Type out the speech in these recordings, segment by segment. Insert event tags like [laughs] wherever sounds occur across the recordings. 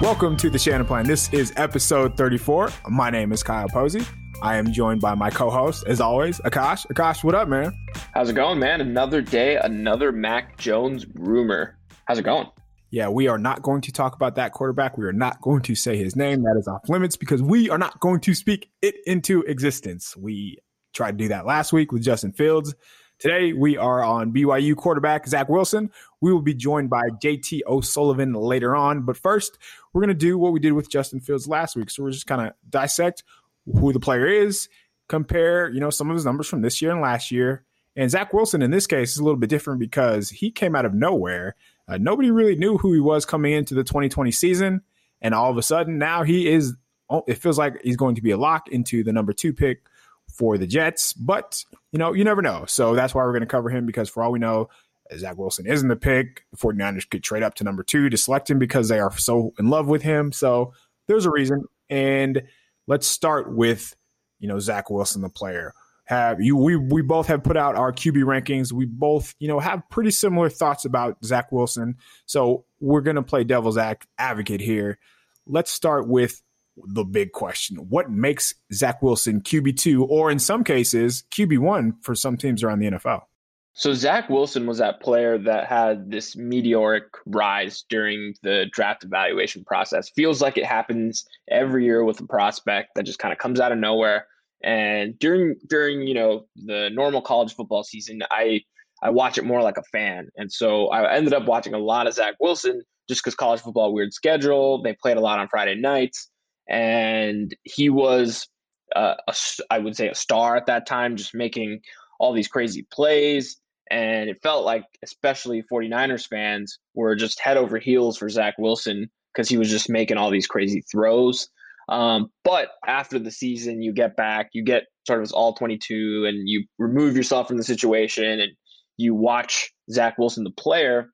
Welcome to the Shanaplan. This is episode 34. My name is Kyle Posey. I am joined by my co-host, as always, Akash. Akash, what up, man? How's it going, man? Another day, another Mac Jones rumor. How's it going? Yeah, we are not going to talk about that quarterback. We are not going to say his name. That is off limits because we are not going to speak it into existence. We tried to do that last week with Justin Fields. Today, we are on BYU quarterback Zach Wilson. We will be joined by JT O'Sullivan later on. But first, we're going to do what we did with Justin Fields last week. So we're just kind of dissect who the player is, compare, you know, some of his numbers from this year and last year. And Zach Wilson, in this case, is a little bit different because he came out of nowhere. Uh, nobody really knew who he was coming into the 2020 season. And all of a sudden, now he is, oh, it feels like he's going to be a lock into the number two pick for the Jets. But, you know, you never know. So that's why we're going to cover him because for all we know, Zach Wilson isn't the pick. The 49ers could trade up to number two to select him because they are so in love with him. So there's a reason. And let's start with, you know, Zach Wilson, the player. Have you we we both have put out our QB rankings. We both, you know, have pretty similar thoughts about Zach Wilson. So we're gonna play devil's advocate here. Let's start with the big question. What makes Zach Wilson QB2 or in some cases QB1 for some teams around the NFL? So Zach Wilson was that player that had this meteoric rise during the draft evaluation process. Feels like it happens every year with a prospect that just kind of comes out of nowhere. And during during you know the normal college football season, I I watch it more like a fan, and so I ended up watching a lot of Zach Wilson just because college football weird schedule. They played a lot on Friday nights, and he was uh, a, I would say a star at that time, just making all these crazy plays. And it felt like, especially 49ers fans, were just head over heels for Zach Wilson because he was just making all these crazy throws. Um, but after the season, you get back, you get sort of all 22, and you remove yourself from the situation and you watch Zach Wilson, the player,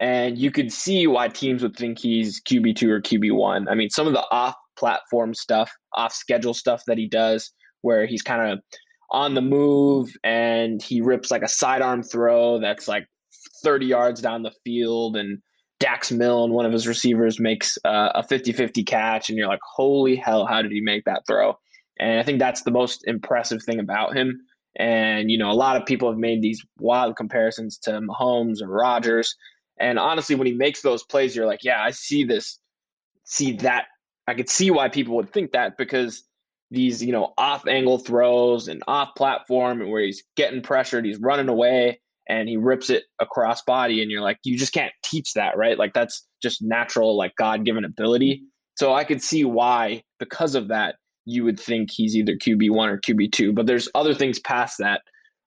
and you could see why teams would think he's QB2 or QB1. I mean, some of the off platform stuff, off schedule stuff that he does, where he's kind of on the move and he rips like a sidearm throw that's like 30 yards down the field and Dax Milne, one of his receivers, makes uh, a 50 50 catch, and you're like, holy hell, how did he make that throw? And I think that's the most impressive thing about him. And, you know, a lot of people have made these wild comparisons to Mahomes or Rodgers. And honestly, when he makes those plays, you're like, yeah, I see this, see that I could see why people would think that because these, you know, off angle throws and off platform and where he's getting pressured, he's running away and he rips it across body and you're like you just can't teach that, right? Like that's just natural like God-given ability. So I could see why because of that you would think he's either QB1 or QB2, but there's other things past that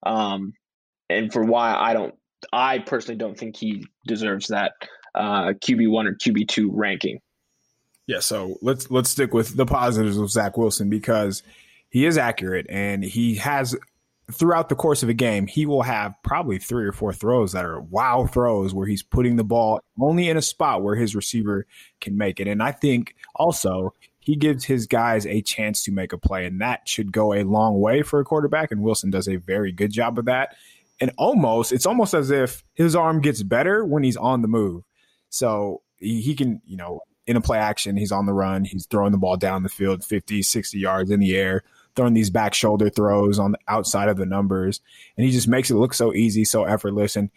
um and for why I don't I personally don't think he deserves that uh, QB1 or QB2 ranking. Yeah, so let's let's stick with the positives of Zach Wilson because he is accurate and he has throughout the course of a game, he will have probably three or four throws that are wow throws where he's putting the ball only in a spot where his receiver can make it. And I think also he gives his guys a chance to make a play, and that should go a long way for a quarterback. And Wilson does a very good job of that. And almost, it's almost as if his arm gets better when he's on the move. So he, he can, you know, in a play action. He's on the run. He's throwing the ball down the field 50, 60 yards in the air, throwing these back shoulder throws on the outside of the numbers. And he just makes it look so easy, so effortless. And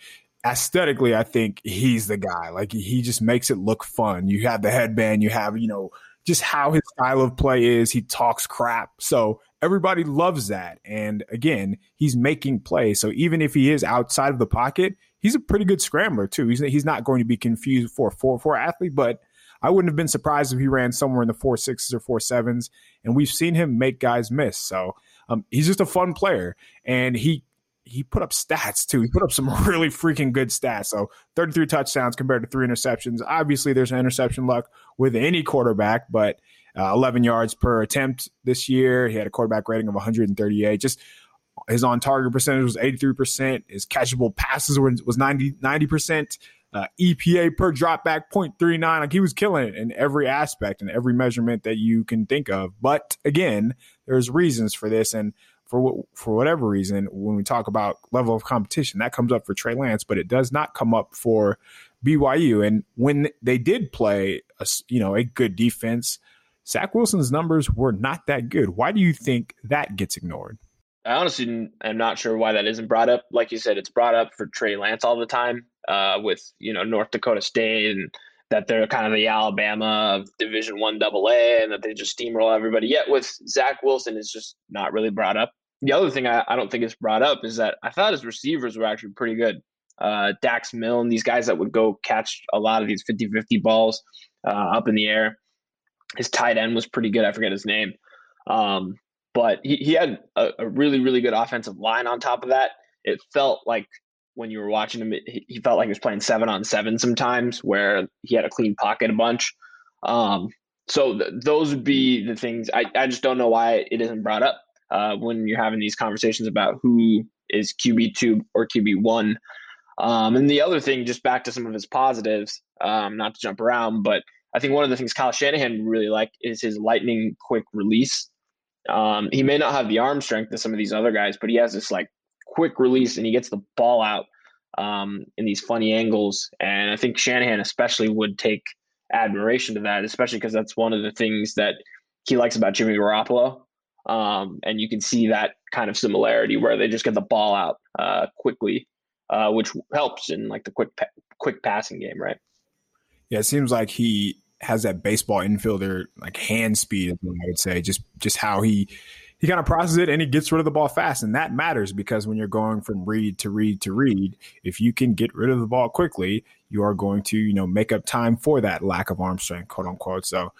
aesthetically, I think he's the guy. Like he just makes it look fun. You have the headband, you have, you know, just how his style of play is. He talks crap. So everybody loves that. And again, he's making plays. So even if he is outside of the pocket, he's a pretty good scrambler too. He's, he's not going to be confused for a 4 4 athlete, but I wouldn't have been surprised if he ran somewhere in the four sixes or four sevens. And we've seen him make guys miss. So um, he's just a fun player, and he he put up stats too. He put up some [laughs] really freaking good stats. So 33 touchdowns compared to three interceptions. Obviously, there's an interception luck with any quarterback, but uh, 11 yards per attempt this year. He had a quarterback rating of 138. Just his on target percentage was 83%. His catchable passes was 90, 90% uh, EPA per dropback 0.39. Like he was killing it in every aspect and every measurement that you can think of. But again, there's reasons for this. And for for whatever reason, when we talk about level of competition, that comes up for Trey Lance, but it does not come up for BYU. And when they did play a you know a good defense. Zach Wilson's numbers were not that good. Why do you think that gets ignored? I honestly am not sure why that isn't brought up. Like you said, it's brought up for Trey Lance all the time uh, with you know North Dakota State and that they're kind of the Alabama of Division One Double A and that they just steamroll everybody. Yet with Zach Wilson, is just not really brought up. The other thing I, I don't think is brought up is that I thought his receivers were actually pretty good. Uh, Dax Milne, these guys that would go catch a lot of these 50 50 balls uh, up in the air. His tight end was pretty good. I forget his name. Um, but he, he had a, a, really, really good offensive line on top of that. It felt like when you were watching him, he, he felt like he was playing seven on seven sometimes where he had a clean pocket a bunch. Um, so th- those would be the things. I, I just don't know why it isn't brought up uh, when you're having these conversations about who is QB2 or QB1. Um, and the other thing, just back to some of his positives, um, not to jump around, but I think one of the things Kyle Shanahan really like is his lightning quick release. Um, he may not have the arm strength of some of these other guys, but he has this like quick release and he gets the ball out um, in these funny angles. And I think Shanahan especially would take admiration to that, especially because that's one of the things that he likes about Jimmy Garoppolo. Um, and you can see that kind of similarity where they just get the ball out uh, quickly, uh, which helps in like the quick pa- quick passing game, right? Yeah, it seems like he has that baseball infielder like hand speed. I would say just just how he he kind of processes it and he gets rid of the ball fast, and that matters because when you're going from read to read to read, if you can get rid of the ball quickly, you are going to you know make up time for that lack of arm strength, quote unquote. So,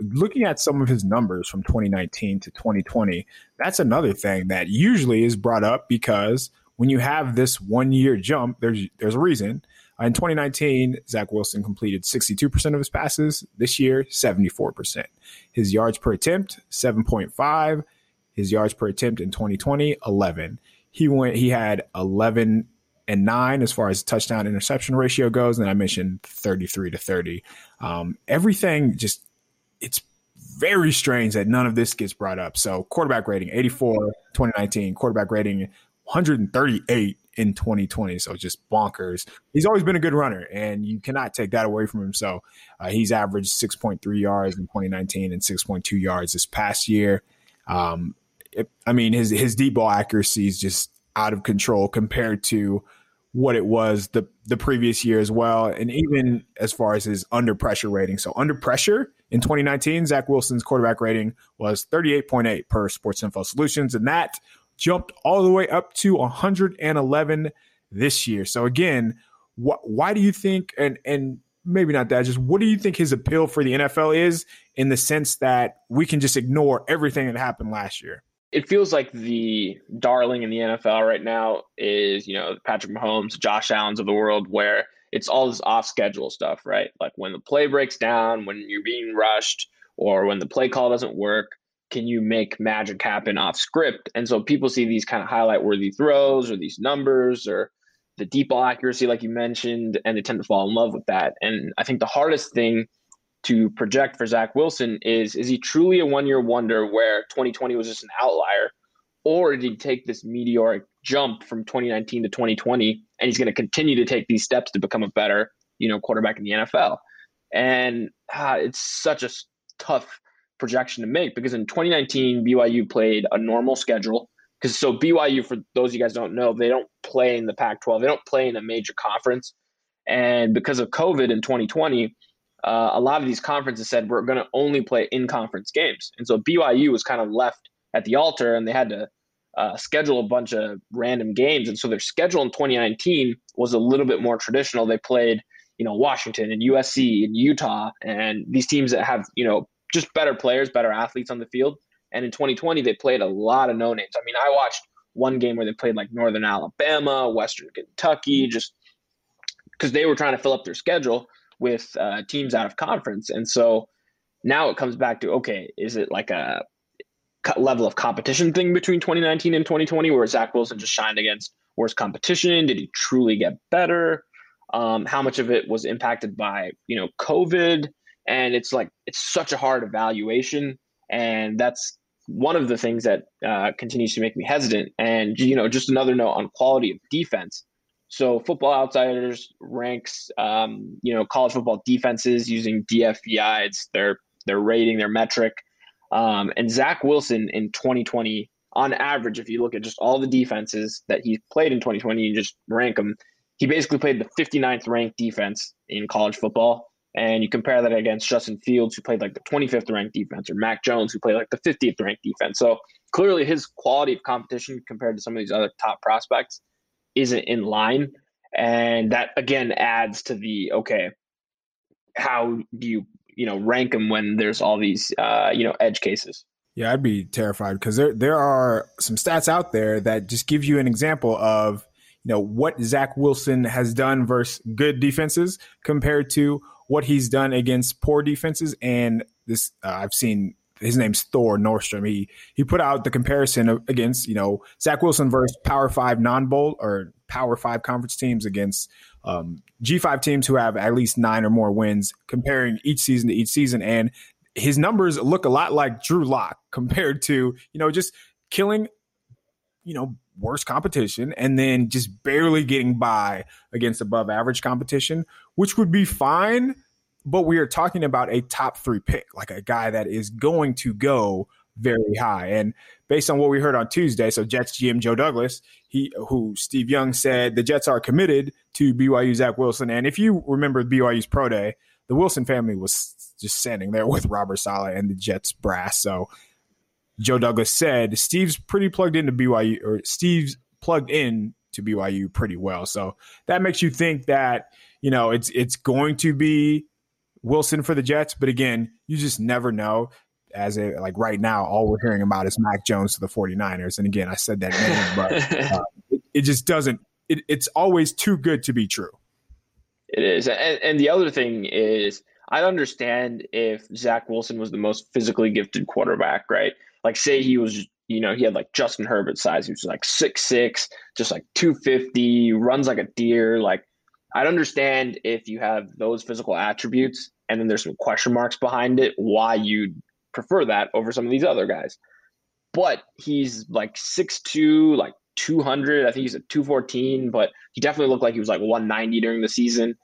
looking at some of his numbers from 2019 to 2020, that's another thing that usually is brought up because when you have this one year jump, there's there's a reason in 2019, Zach Wilson completed 62% of his passes. This year, 74%. His yards per attempt, 7.5. His yards per attempt in 2020, 11. He went. He had 11 and nine as far as touchdown interception ratio goes, and I mentioned 33 to 30. Um, everything just it's very strange that none of this gets brought up. So quarterback rating 84, 2019. Quarterback rating 138 in 2020. So just bonkers. He's always been a good runner, and you cannot take that away from him. So uh, he's averaged 6.3 yards in 2019 and 6.2 yards this past year. Um, it, I mean, his his deep ball accuracy is just out of control compared to what it was the the previous year as well, and even as far as his under pressure rating. So under pressure in 2019, Zach Wilson's quarterback rating was 38.8 per Sports Info Solutions, and that jumped all the way up to 111 this year. So again, wh- why do you think and and maybe not that just what do you think his appeal for the NFL is in the sense that we can just ignore everything that happened last year? It feels like the darling in the NFL right now is, you know, Patrick Mahomes, Josh Allen's of the world where it's all this off schedule stuff, right? Like when the play breaks down, when you're being rushed, or when the play call doesn't work, can you make magic happen off script? And so people see these kind of highlight worthy throws or these numbers or the deep ball accuracy, like you mentioned, and they tend to fall in love with that. And I think the hardest thing to project for Zach Wilson is is he truly a one year wonder where 2020 was just an outlier? Or did he take this meteoric jump from 2019 to 2020 and he's going to continue to take these steps to become a better, you know, quarterback in the NFL? And ah, it's such a tough projection to make because in 2019 BYU played a normal schedule because so BYU for those of you guys don't know they don't play in the Pac-12 they don't play in a major conference. And because of COVID in 2020 uh, a lot of these conferences said we're going to only play in conference games. And so BYU was kind of left at the altar and they had to uh, schedule a bunch of random games. And so their schedule in 2019 was a little bit more traditional. They played you know Washington and USC and Utah and these teams that have you know just better players, better athletes on the field. And in 2020, they played a lot of no names. I mean, I watched one game where they played like Northern Alabama, Western Kentucky, just because they were trying to fill up their schedule with uh, teams out of conference. And so now it comes back to okay, is it like a level of competition thing between 2019 and 2020 where Zach Wilson just shined against worse competition? Did he truly get better? Um, how much of it was impacted by you know COVID? And it's like it's such a hard evaluation and that's one of the things that uh, continues to make me hesitant and you know just another note on quality of defense So Football Outsiders ranks, um, you know, college football defenses using DFVI. It's their their rating, their metric. Um, and Zach Wilson in 2020, on average, if you look at just all the defenses that he played in 2020, you just rank them. He basically played the 59th ranked defense in college football. And you compare that against Justin Fields, who played like the 25th ranked defense, or Mac Jones, who played like the 50th ranked defense. So clearly his quality of competition compared to some of these other top prospects isn't in line. And that again adds to the okay, how do you you know rank them when there's all these uh, you know edge cases? Yeah, I'd be terrified because there there are some stats out there that just give you an example of you know what Zach Wilson has done versus good defenses compared to what he's done against poor defenses. And this uh, I've seen his name's Thor Nystrom. He he put out the comparison of, against you know Zach Wilson versus Power Five non bowl or Power Five conference teams against um, G five teams who have at least nine or more wins, comparing each season to each season, and his numbers look a lot like Drew Lock [laughs] compared to you know just killing you know worse competition and then just barely getting by against above average competition, which would be fine but we are talking about a top three pick, like a guy that is going to go very high. And based on what we heard on Tuesday, so Jets GM Joe Douglas, he who Steve Young said the Jets are committed to BYU Zach Wilson. And if you remember BYU's pro day, the Wilson family was just standing there with Robert Saleh and the Jets brass. So Joe Douglas said Steve's pretty plugged into BYU or Steve's plugged in to BYU pretty well. So that makes you think that, you know, it's it's going to be Wilson for the Jets, but again, you just never know. As a like right now, all we're hearing about is Mac Jones to the 49ers. And again, I said that name, but [laughs] uh, it, it, just doesn't, it, it's always too good to be true. It is. And, and the other thing is, I understand if Zach Wilson was the most physically gifted quarterback, right? Like, say he was, you know, he had like Justin Herbert size. He was like six six, just like 250, runs like a deer. Like, I'd understand if you have those physical attributes and then there's some question marks behind it, why you'd prefer that over some of these other guys. But he's like 6'2, like 200. I think he's at 214, but he definitely looked like he was like 190 during the season.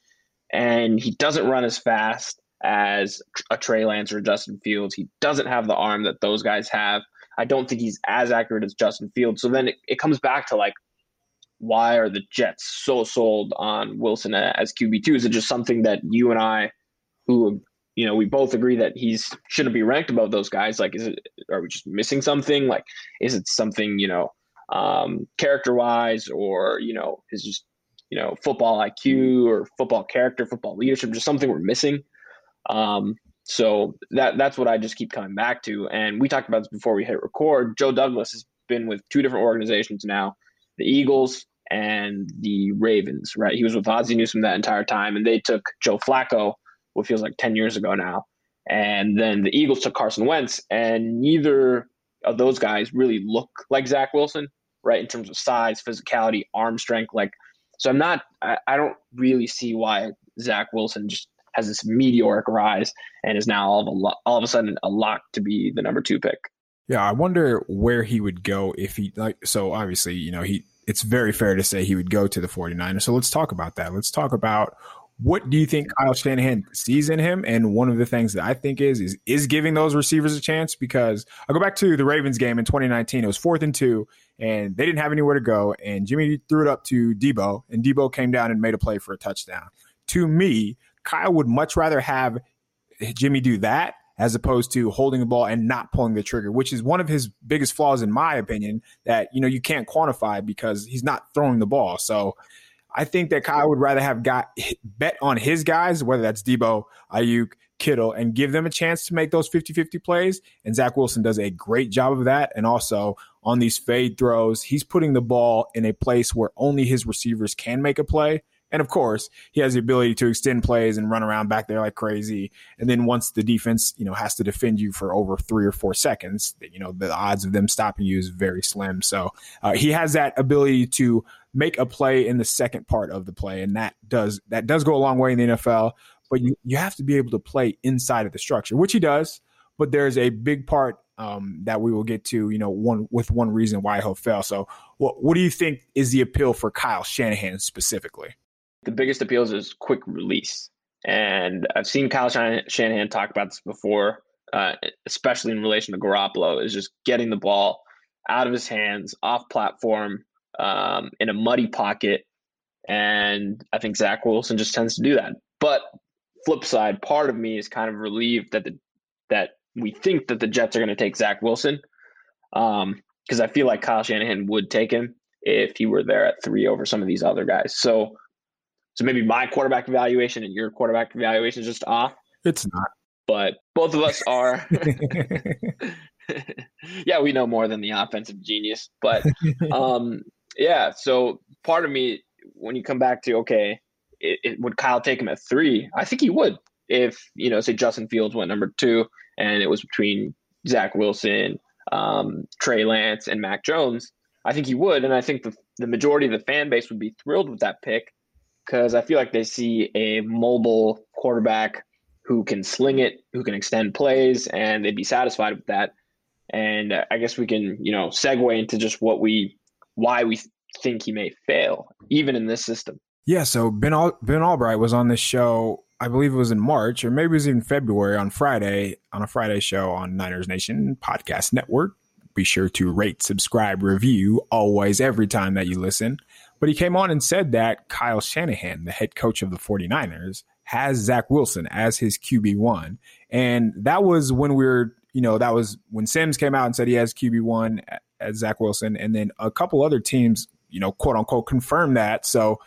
And he doesn't run as fast as a Trey Lance or Justin Fields. He doesn't have the arm that those guys have. I don't think he's as accurate as Justin Fields. So then it, it comes back to like, why are the Jets so sold on Wilson as QB two? Is it just something that you and I, who you know, we both agree that he's shouldn't be ranked above those guys? Like, is it are we just missing something? Like, is it something you know, um, character wise, or you know, is just you know, football IQ or football character, football leadership, just something we're missing? Um, so that that's what I just keep coming back to. And we talked about this before we hit record. Joe Douglas has been with two different organizations now the Eagles and the Ravens, right? He was with Ozzie Newsome that entire time, and they took Joe Flacco, what feels like 10 years ago now. And then the Eagles took Carson Wentz, and neither of those guys really look like Zach Wilson, right? In terms of size, physicality, arm strength. Like, so I'm not, I, I don't really see why Zach Wilson just has this meteoric rise and is now all of a, all of a sudden a lock to be the number two pick. Yeah, I wonder where he would go if he like so obviously, you know, he it's very fair to say he would go to the 49ers. So let's talk about that. Let's talk about what do you think Kyle Shanahan sees in him? And one of the things that I think is is is giving those receivers a chance because I go back to the Ravens game in 2019. It was fourth and two, and they didn't have anywhere to go. And Jimmy threw it up to Deebo, and Deebo came down and made a play for a touchdown. To me, Kyle would much rather have Jimmy do that as opposed to holding the ball and not pulling the trigger, which is one of his biggest flaws, in my opinion, that, you know, you can't quantify because he's not throwing the ball. So I think that Kyle would rather have got [laughs] bet on his guys, whether that's Deebo, Aiyuk, Kittle, and give them a chance to make those 50 50 plays. And Zach Wilson does a great job of that. And also on these fade throws, he's putting the ball in a place where only his receivers can make a play. And of course, he has the ability to extend plays and run around back there like crazy. And then once the defense, you know, has to defend you for over three or four seconds, you know, the odds of them stopping you is very slim. So uh, he has that ability to make a play in the second part of the play, and that does that does go a long way in the NFL. But you you have to be able to play inside of the structure, which he does. But there's a big part um, that we will get to, you know, one with one reason why he'll fail. So, what what do you think is the appeal for Kyle Shanahan specifically? The biggest appeals is quick release, and I've seen Kyle Shanahan talk about this before, uh, especially in relation to Garoppolo, is just getting the ball out of his hands, off platform, um, in a muddy pocket, and I think Zach Wilson just tends to do that. But flip side, part of me is kind of relieved that the that we think that the Jets are going to take Zach Wilson, because um, I feel like Kyle Shanahan would take him if he were there at three over some of these other guys. So, so maybe my quarterback evaluation and your quarterback evaluation is just off. It's not, but both of us are. [laughs] [laughs] yeah, we know more than the offensive genius, but um, yeah. So part of me, when you come back to okay, it, it, would Kyle take him at three? I think he would. If you know, say Justin Fields went number two, and it was between Zach Wilson, um, Trey Lance, and Mac Jones, I think he would, and I think the the majority of the fan base would be thrilled with that pick because I feel like they see a mobile quarterback who can sling it, who can extend plays, and they'd be satisfied with that. And uh, I guess we can, you know, segue into just what we, why we think he may fail, even in this system. Yeah. So Ben Al- Ben Albright was on this show. I believe it was in March, or maybe it was even February on Friday on a Friday show on Niners Nation Podcast Network. Be sure to rate, subscribe, review always every time that you listen. But he came on and said that Kyle Shanahan, the head coach of the 49ers, has Zach Wilson as his QB1. And that was when we were you know, that was when Sims came out and said he has QB1 as Zach Wilson. And then a couple other teams, you know, quote unquote, confirmed that. So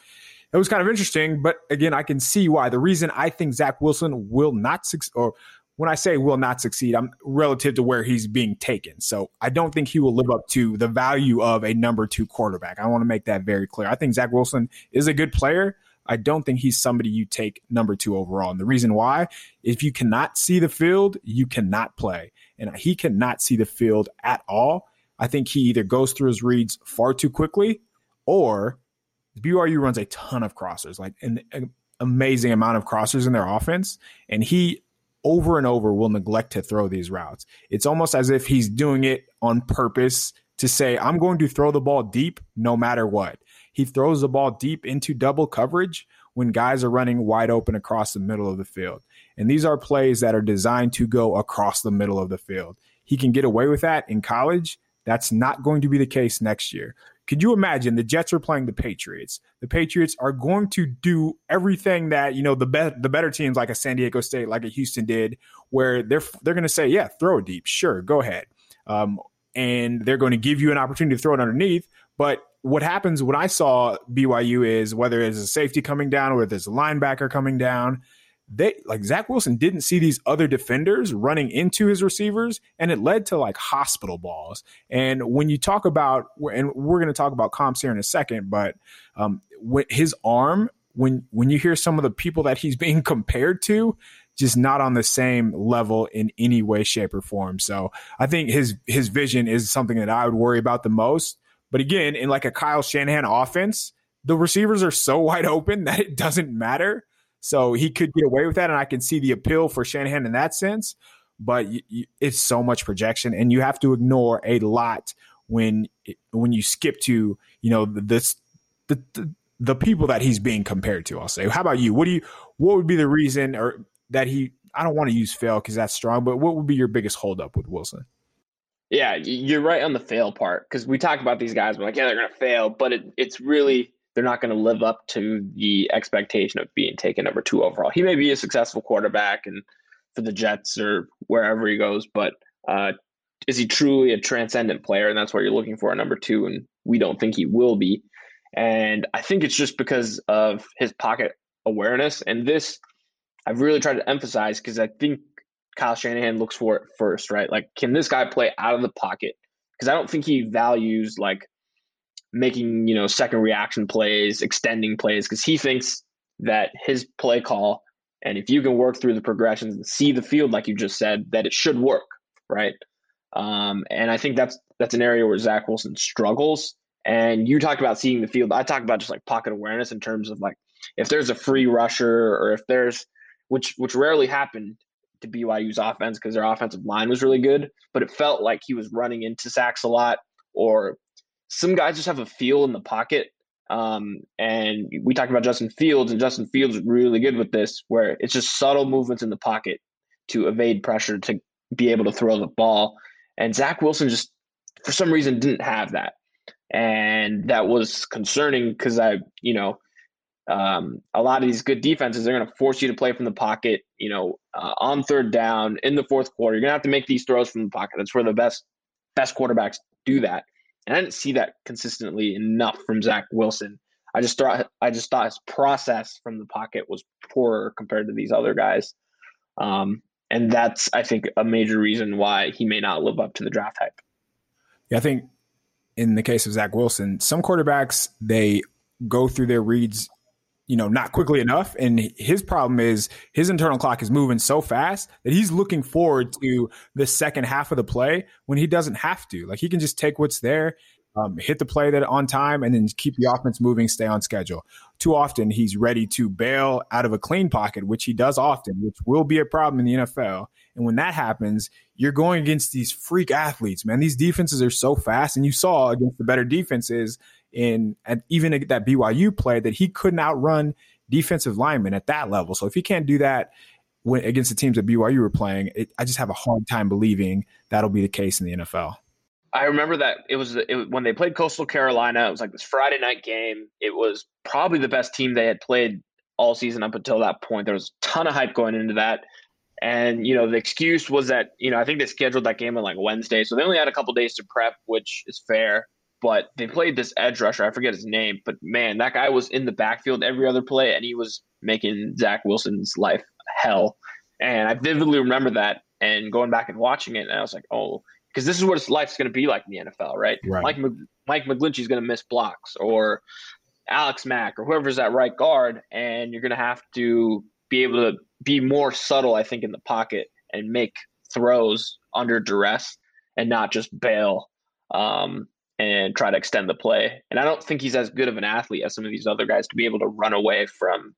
it was kind of interesting. But again, I can see why. The reason I think Zach Wilson will not succeed, or when I say will not succeed, I'm relative to where he's being taken. So I don't think he will live up to the value of a number two quarterback. I want to make that very clear. I think Zach Wilson is a good player. I don't think he's somebody you take number two overall. And the reason why, if you cannot see the field, you cannot play. And he cannot see the field at all. I think he either goes through his reads far too quickly or BYU runs a ton of crossers, like an, an amazing amount of crossers in their offense. And he over and over will neglect to throw these routes. It's almost as if he's doing it on purpose to say, I'm going to throw the ball deep no matter what. He throws the ball deep into double coverage when guys are running wide open across the middle of the field. And these are plays that are designed to go across the middle of the field. He can get away with that in college. That's not going to be the case next year. Could you imagine the Jets are playing the Patriots? The Patriots are going to do everything that you know the be- the better teams like a San Diego State, like a Houston did, where they're they're going to say, "Yeah, throw deep, sure, go ahead," um, and they're going to give you an opportunity to throw it underneath. But what happens when I saw BYU is whether it's a safety coming down or there's a linebacker coming down, they like Zach Wilson didn't see these other defenders running into his receivers, and it led to like hospital balls. And when you talk about, and we're going to talk about comps here in a second, but um, his arm, when when you hear some of the people that he's [laughs] being compared to, just not on the same level in any way, shape, or form. So I think his his vision is something that I would worry about the most. But again, in like a Kyle Shanahan offense, the receivers are so [laughs] wide open that it doesn't matter. So he could get away with that, and I can see the appeal for Shanahan in that sense. But it's so much projection, and you have to ignore a lot when when you skip to you know this the, the the people that he's being compared to. I'll say. How about you? What do you? What would be the reason or that he? I don't want to use fail because that's strong, but what would be your biggest holdup with Wilson? Yeah, you're right on the fail part because we talk about these guys. We're like, yeah, they're to fail, but it, it's really they're not going to live up to the expectation of being taken number two overall. He may be a successful quarterback and for the Jets or wherever he goes, but uh, is he truly a transcendent player? And that's what you're looking for at number two, and we don't think he will be. And I think it's just because of his pocket awareness. And this, I've really tried to emphasize because I think Kyle Shanahan looks for it first, right? Like, can this guy play out of the pocket? Because I don't think he values like making, you know, second reaction plays, extending plays, because he thinks that his play call, and if you can work through the progressions and see the field, like you just said, that it should work, right? Um, and I think that's that's an area where Zach Wilson struggles. And you talked about seeing the field. I talk about just like pocket awareness in terms of like if there's a free rusher or if there's which which rarely happened to BYU's offense because their offensive line was really good, but it felt like he was running into sacks a lot, or some guys just have a feel in the pocket. Um, and we talked about Justin Fields, and Justin Fields is really good with this, where it's just subtle movements in the pocket to evade pressure to be able to throw the ball. And Zach Wilson just, for some reason, didn't have that. And that was concerning because I, you know, um, a lot of these good defenses they're going to force you to play from the pocket. You know, uh, on third down in the fourth quarter, you're going to have to make these throws from the pocket. That's where the best best quarterbacks do that. And I didn't see that consistently enough from Zach Wilson. I just thought I just thought his process from the pocket was poorer compared to these other guys. Um, and that's I think a major reason why he may not live up to the draft hype. Yeah, I think in the case of Zach Wilson, some quarterbacks they go through their reads you know, not quickly enough. And his problem is his internal clock is moving so fast that he's looking forward to the second half of the play when he doesn't have to. Like he can just take what's there, um, hit the play that on time, and then keep the offense moving, stay on schedule. Too often he's ready to bail out of a clean pocket, which he does often, which will be a problem in the NFL. And when that happens, you're going against these freak athletes, man. These defenses are so fast, and you saw against the better defenses in and even that BYU play that he couldn't outrun defensive linemen at that level. So if he can't do that when, against the teams that BYU were playing, it, I just have a hard time believing that'll be the case in the NFL. I remember that it was, it, when they played Coastal Carolina. It was like this Friday night game. It was probably the best team they had played all season up until that point. There was a ton of hype going into that. And, you know, the excuse was that, you know, I think they scheduled that game on like Wednesday. So they only had a couple days to prep, which is fair but they played this edge rusher. I forget his name, but man, that guy was in the backfield every other play, and he was making Zach Wilson's life hell. And I vividly remember that, and going back and watching it, and I was like, oh, because this is what his life's going to be like in the NFL, right? right. Mike Mike McGlinchey's going to miss blocks, or Alex Mack, or whoever's that right guard, and you're going to have to be able to be more subtle, I think, in the pocket and make throws under duress and not just bail. Um, and try to extend the play. And I don't think he's as good of an athlete as some of these other guys to be able to run away from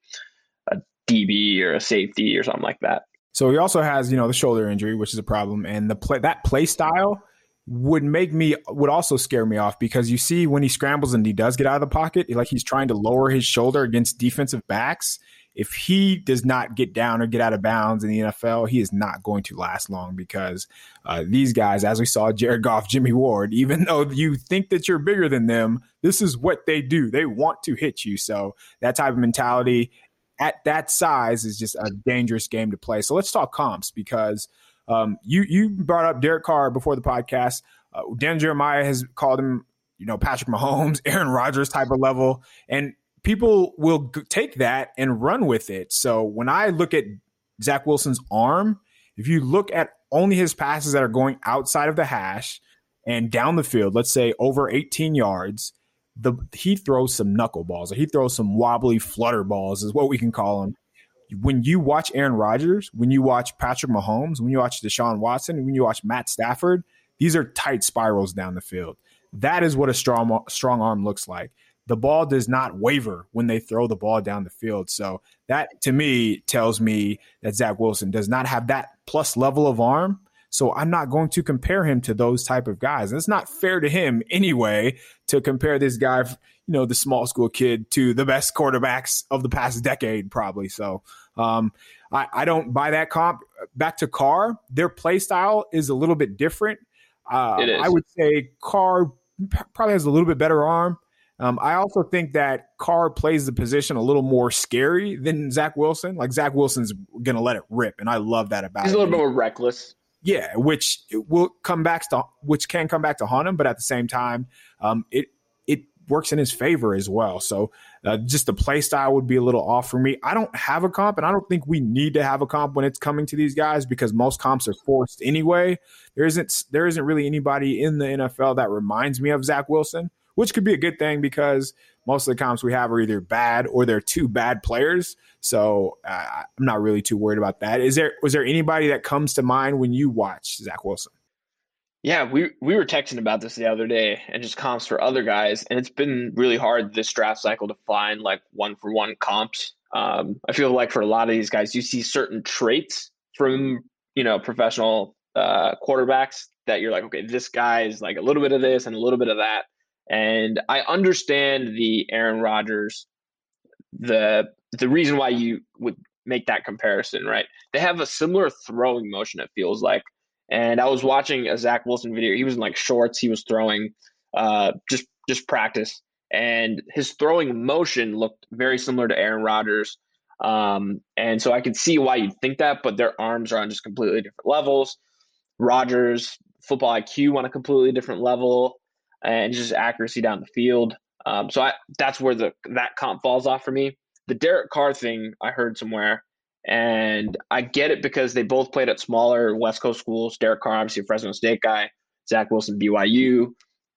a DB or a safety or something like that. So he also has, you know, the shoulder injury, which is a problem, and the play that play style would make me would also scare me off because you see when he scrambles and he does get out of the pocket, like he's trying to lower his shoulder against defensive backs if he does not get down or get out of bounds in the NFL, he is not going to last long because uh, these guys, as we saw Jared Goff, Jimmy Ward, even though you think that you're bigger than them, this is what they do. They want to hit you. So that type of mentality at that size is just a dangerous game to play. So let's talk comps because um, you you brought up Derek Carr before the podcast. Uh, Dan Jeremiah has called him, you know, Patrick Mahomes, [laughs] Aaron Rodgers type of level, and people will g- take that and run with it. So when I look at Zach Wilson's arm, if you look at only his passes that are going outside of the hash and down the field, let's say over 18 yards, the he throws some knuckleballs or he throws some wobbly flutter balls is what we can call them. When you watch Aaron Rodgers, when you watch Patrick Mahomes, when you watch Deshaun Watson, when you watch Matt Stafford, these are tight spirals down the field. That is what a strong strong arm looks like the ball does not waver when they throw the ball down the field. So that to me tells me that Zach Wilson does not have that plus level of arm. So I'm not going to compare him to those type of guys. And it's not fair to him anyway to compare this guy, you know, the small school kid to the best quarterbacks of the past decade, probably. So um, I, I, don't buy that comp. Back to Carr, their play style is a little bit different. Uh, I would say Carr probably has a little bit better arm. Um, I also think that Carr plays the position a little more scary than Zach Wilson. Like Zach Wilson's going to let it rip, and I love that about. Him. He's him. a little bit more reckless. Yeah, which will come back to which can come back to haunt him, but at the same time, um, it it works in his favor as well. So uh, just the play style would be a little off for me. I don't have a comp, and I don't think we need to have a comp when it's coming to these guys because most comps are forced anyway. There isn't there isn't really anybody in the NFL that reminds me of Zach Wilson which could be a good thing because most of the comps we have are either bad or they're two bad players. So uh, I'm not really too worried about that. Is there was there anybody that comes to mind when you watch Zach Wilson? Yeah, we we were texting about this the other day and just comps for other guys, and it's been really hard this draft cycle to find like one for one comps. Um, I feel like for a lot of these guys, you see certain traits from you know professional uh, quarterbacks that you're like, okay, this guy is like a little bit of this and a little bit of that. And I understand the Aaron Rodgers, the the reason why you would make that comparison, right? They have a similar throwing motion, it feels like. And I was watching a Zach Wilson video. He was in like shorts. He was throwing uh, just just practice, and his throwing motion looked very similar to Aaron Rodgers. Um, and so I could see why you'd think that, but their arms are on just completely different levels. Rodgers football IQ on a completely different level, and just accuracy down the field. Um, so I, that's where the that comp falls off for me. The Derek Carr thing I heard somewhere, and I get it because they both played at smaller West Coast schools. Derek Carr, obviously a Fresno State guy. Zach Wilson, BYU.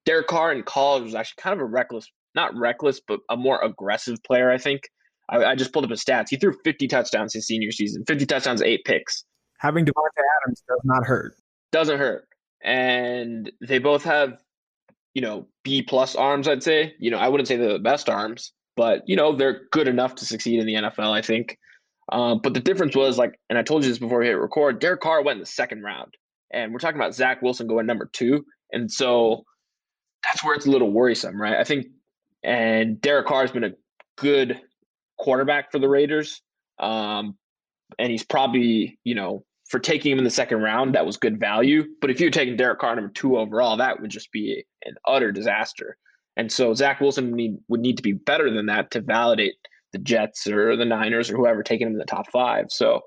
Derek Carr in college was actually kind of a reckless, not reckless, but a more aggressive player. I think. I, I just pulled up his stats. He threw 50 touchdowns his senior season. 50 touchdowns, eight picks. Having Davante Adams does not hurt. Doesn't hurt and they both have you know b plus arms i'd say. You know i wouldn't say they're the best arms but you know they're good enough to succeed in the nfl i think. Uh, but the difference was like and i told you this before we hit record derek carr went in the second round and we're talking about zach wilson going number two and so that's where it's a little worrisome right? I think and derek carr has been a good quarterback for the raiders um, and he's probably you know for taking him in the second round, that was good value. But if you're taking Derek Carr number two overall, that would just be an utter disaster. And so Zach Wilson would need, would need to be better than that to validate the Jets or the Niners or whoever taking him in the top five. So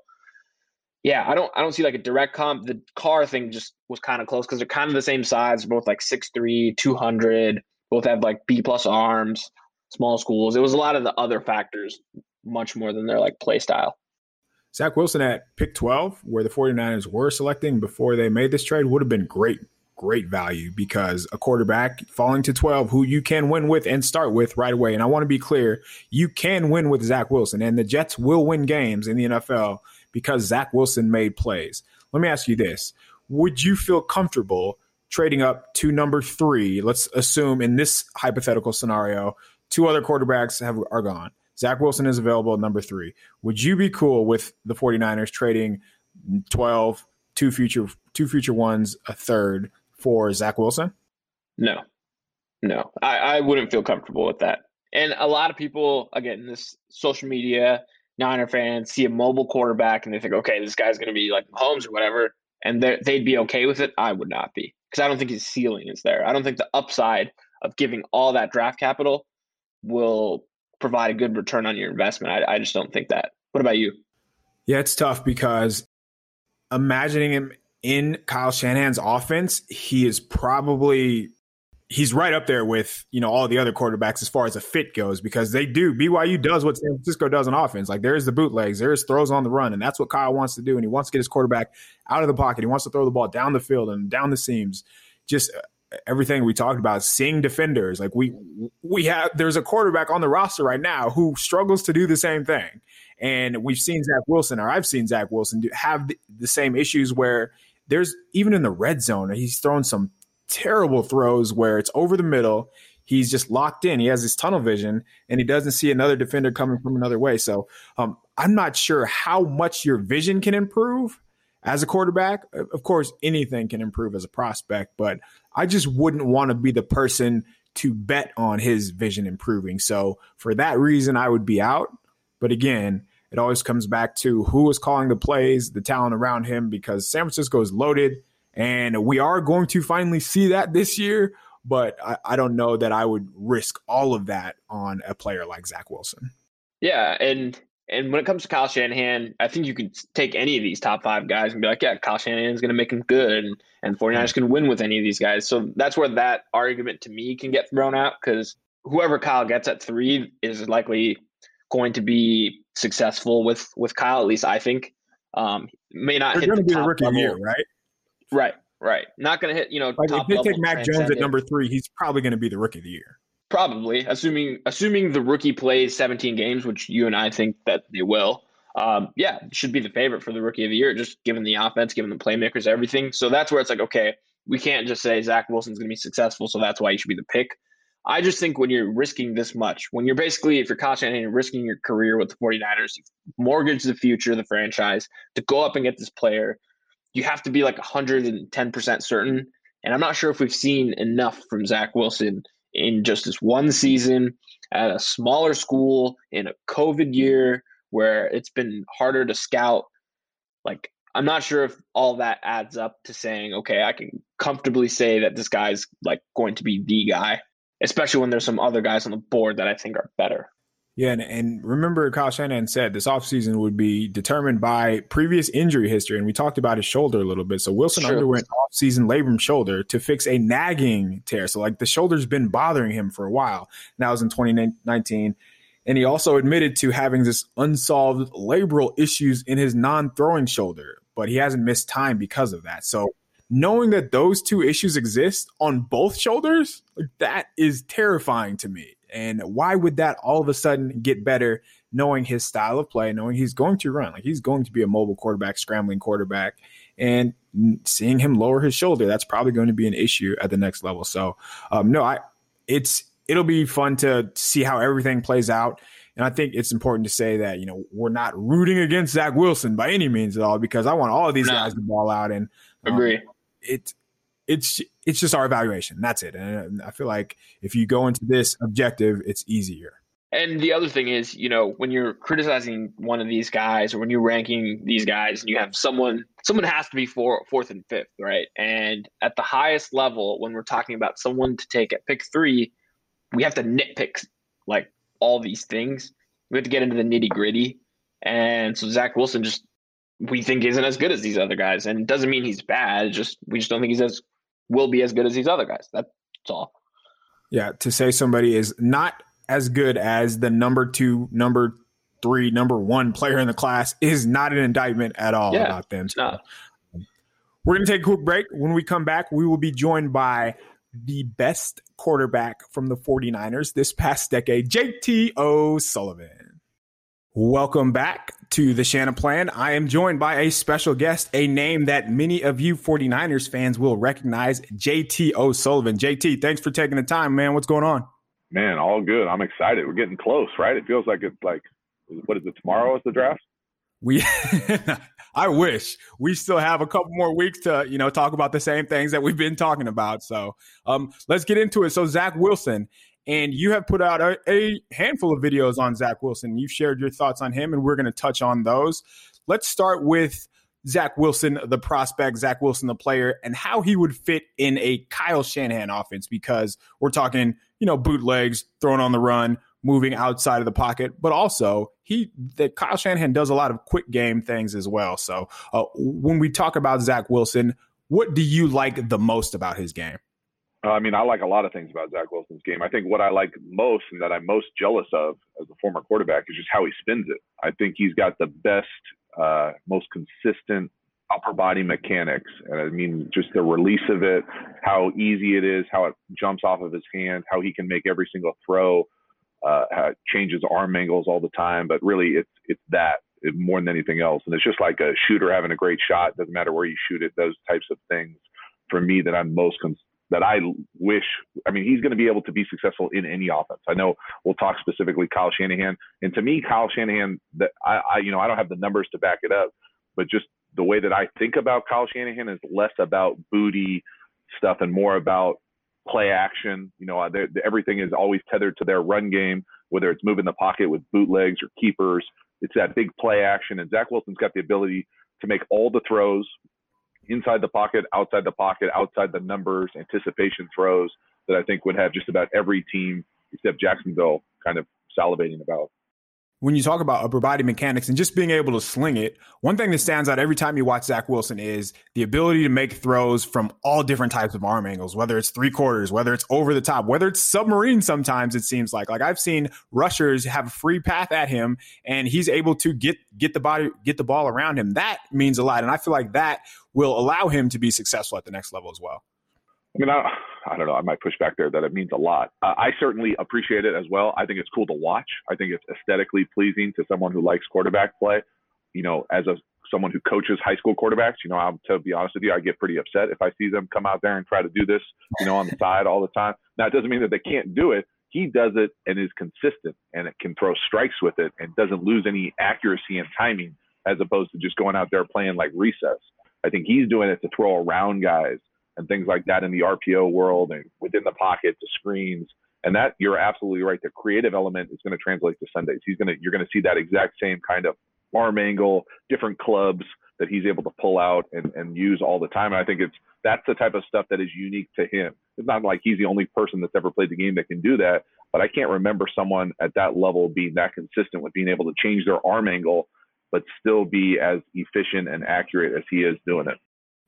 yeah, I don't I don't see like a direct comp. The Carr thing just was kind of close because they're kind of the same size, both like 6'3, 200, both have like B plus arms, small schools. It was a lot of the other factors much more than their like play style. Zach Wilson at pick 12, where the 49ers were selecting before they made this trade, would have been great, great value because a quarterback falling to 12 who you can win with and start with right away. And I want to be clear you can win with Zach Wilson, and the Jets will win games in the NFL because Zach Wilson made plays. Let me ask you this Would you feel comfortable trading up to number three? Let's assume in this hypothetical scenario, two other quarterbacks have are gone. Zach Wilson is available at number three. Would you be cool with the 49ers trading 12, two future, two future ones, a third for Zach Wilson? No, no, I, I wouldn't feel comfortable with that. And a lot of people, again, this social media, Niner fans see a mobile quarterback and they think, okay, this guy's going to be like Holmes or whatever, and they'd be okay with it. I would not be because I don't think his ceiling is there. I don't think the upside of giving all that draft capital will provide a good return on your investment. I, I just don't think that. What about you? Yeah, it's tough because imagining him in Kyle Shanahan's offense, he is probably he's right up there with you know all the other quarterbacks as far as a fit goes because they do BYU does what San Francisco does on offense. Like there's the bootlegs, there's throws on the run, and that's what Kyle wants to do. And he wants to get his quarterback out of the pocket. He wants to throw the ball down the field and down the seams. Just everything we talked about, seeing defenders. Like we we have there's a quarterback on the roster right now who struggles to do the same thing. And we've seen Zach Wilson, or I've seen Zach Wilson do, have the, same issues where there's even in the red zone, he's thrown some terrible throws where it's over the middle. He's just locked in. He has his tunnel vision, and he doesn't see another defender coming from another way. So um, I'm not sure how much your vision can improve as a quarterback. Of course, anything can improve as a prospect, but I just wouldn't want to be the person to bet on his vision improving. So for that reason, I would be out. But again, it always comes back to who is calling the plays, the talent around him, because San Francisco is loaded. And we are going to finally see that this year. But I, I don't know that I would risk all of that on a player like Zach Wilson. Yeah. And and when it comes to Kyle Shanahan, I think you could take any of these top five guys and be like, yeah, Kyle Shanahan is going to make him good, and, and 49ers can win with any of these guys. So that's where that argument to me can get thrown out because whoever Kyle gets at three is likely going to be successful with with Kyle. At least I think. Um, may not They're hit the top rookie level. year, right? Right, right. Not going to hit you know. Like if they take Mac Jones at number three, he's probably going to be the rookie of the year. Probably, assuming assuming the rookie plays 17 games, which you and I think that they will. Um, yeah, should be the favorite for the rookie of the year, just given the offense, given the playmakers, everything. So that's where it's like, okay, we can't just say Zach Wilson's going to be successful, so that's why he should be the pick. I just think when you're risking this much, when you're basically, if you're Kyle Shanahan, you're risking your career with the 49ers, you mortgage the future of the franchise to go up and get this player, you have to be like 110% certain. And I'm not sure if we've seen enough from Zach Wilson in just this one season at a smaller school in a COVID year where it's been harder to scout. Like, I'm not sure if all that adds up to saying, okay, I can comfortably say that this guy's like going to be the guy, especially when there's some other guys on the board that I think are better. Yeah, and, and remember, Kyle Shanahan said this offseason would be determined by previous injury history, and we talked about his shoulder a little bit. So Wilson sure. underwent offseason labrum shoulder to fix a nagging tear. So like the shoulder's been bothering him for a while. Now was in 2019. And he also admitted to having this unsolved labral issues in his non-throwing shoulder, but he hasn't missed time because of that. So knowing that those two issues exist on both shoulders, that is terrifying to me. And why would that all of a sudden get better knowing his style of play, knowing he's going to run? Like he's going to be a mobile quarterback, scrambling quarterback, and seeing him lower his shoulder, that's probably going to be an issue at the next level. So, um, no, I, it's, it'll be fun to see how everything plays out. And I think it's important to say that, you know, we're not rooting against Zach Wilson by any means at all, because I want all of these no. guys to ball out and um, agree. It, it's it's just our evaluation. That's it. And um, I feel like if you go into this objective, it's easier. And the other thing is, you know, when you're criticizing one of these guys or when you're ranking these guys and you have someone someone has to be for, fourth and fifth, right? And at the highest level, when we're talking about someone to take at pick three, we have to nitpick like all these things. We have to get into the nitty gritty. And so Zach Wilson just we think isn't as good as these other guys. And it doesn't mean he's bad. It's just we just don't think he's as will be as good as these other guys. That's all. Yeah, to say somebody is not as good as the number two, number three, number one player in the class is not an indictment at all yeah, about them. So um, we're going to take a quick break. When we come back, we will be joined by the best quarterback from the 49ers this past decade, JT O'Sullivan. Welcome back to the Shanaplan. I am joined by a special guest, a name that many of you 49ers fans will recognize, JT O'Sullivan. JT, thanks for taking the time, man. What's going on? Man, all good. I'm excited. We're getting close, right? It feels like it's like, what is it, tomorrow is the draft? We, [laughs] I wish we still have a couple more weeks to, you know, talk about the same things that we've been talking about. So, um, let's get into it. So, Zach Wilson, and you have put out a, a handful of videos on Zach Wilson. You've shared your thoughts on him, and we're going to touch on those. Let's start with Zach Wilson, the prospect, Zach Wilson, the player, and how he would fit in a Kyle Shanahan offense because we're talking, you know, bootlegs, throwing on the run, moving outside of the pocket, but also he that Kyle Shanahan does a lot of quick game things as well. So uh, when we talk about Zach Wilson, what do you like the most about his game? Uh, I mean, I like a lot of things about Zach Wilson's game. I think what I like most and that I'm most jealous of as a former quarterback is just how he spins it. I think he's got the best, uh, most consistent upper body mechanics. And I mean, just the release of it, how easy it is, how it jumps off of his hand, how he can make every single throw, uh, changes arm angles all the time. But really, it's it's that more than anything else. And it's just like a shooter having a great shot. Doesn't matter where you shoot it. Those types of things for me that I'm most con- that I wish. I mean, he's going to be able to be successful in any offense. I know we'll talk specifically Kyle Shanahan, and to me, Kyle Shanahan, that I, I, you know, I don't have the numbers to back it up, but just the way that I think about Kyle Shanahan is less about booty stuff and more about play action. You know, everything is always tethered to their run game, whether it's moving the pocket with bootlegs or keepers. It's that big play action, and Zach Wilson's got the ability to make all the throws inside the pocket, outside the pocket, outside the numbers, anticipation throws that I think would have just about every team except Jacksonville kind of salivating about when you talk about upper body mechanics and just being able to sling it, one thing that stands out every time you watch Zach Wilson is the ability to make throws from all different types of arm angles, whether it's three quarters, whether it's over the top, whether it's submarine sometimes it seems like. Like I've seen rushers have a free path at him and he's able to get get the body get the ball around him. That means a lot. And I feel like that will allow him to be successful at the next level as well. I mean, I don't know. I might push back there that it means a lot. Uh, I certainly appreciate it as well. I think it's cool to watch. I think it's aesthetically pleasing to someone who likes quarterback play. You know, as a someone who coaches high school quarterbacks, you know, I'm to be honest with you, I get pretty upset if I see them come out there and try to do this, you know, on the side all the time. Now it doesn't mean that they can't do it. He does it and is consistent and it can throw strikes with it and doesn't lose any accuracy and timing as opposed to just going out there playing like recess. I think he's doing it to throw around guys and things like that in the RPO world and within the pocket, to screens. And that you're absolutely right. The creative element is going to translate to Sundays. He's going to you're going to see that exact same kind of arm angle, different clubs that he's able to pull out and, and use all the time. And I think it's that's the type of stuff that is unique to him. It's not like he's the only person that's ever played the game that can do that, but I can't remember someone at that level being that consistent with being able to change their arm angle but still be as efficient and accurate as he is doing it.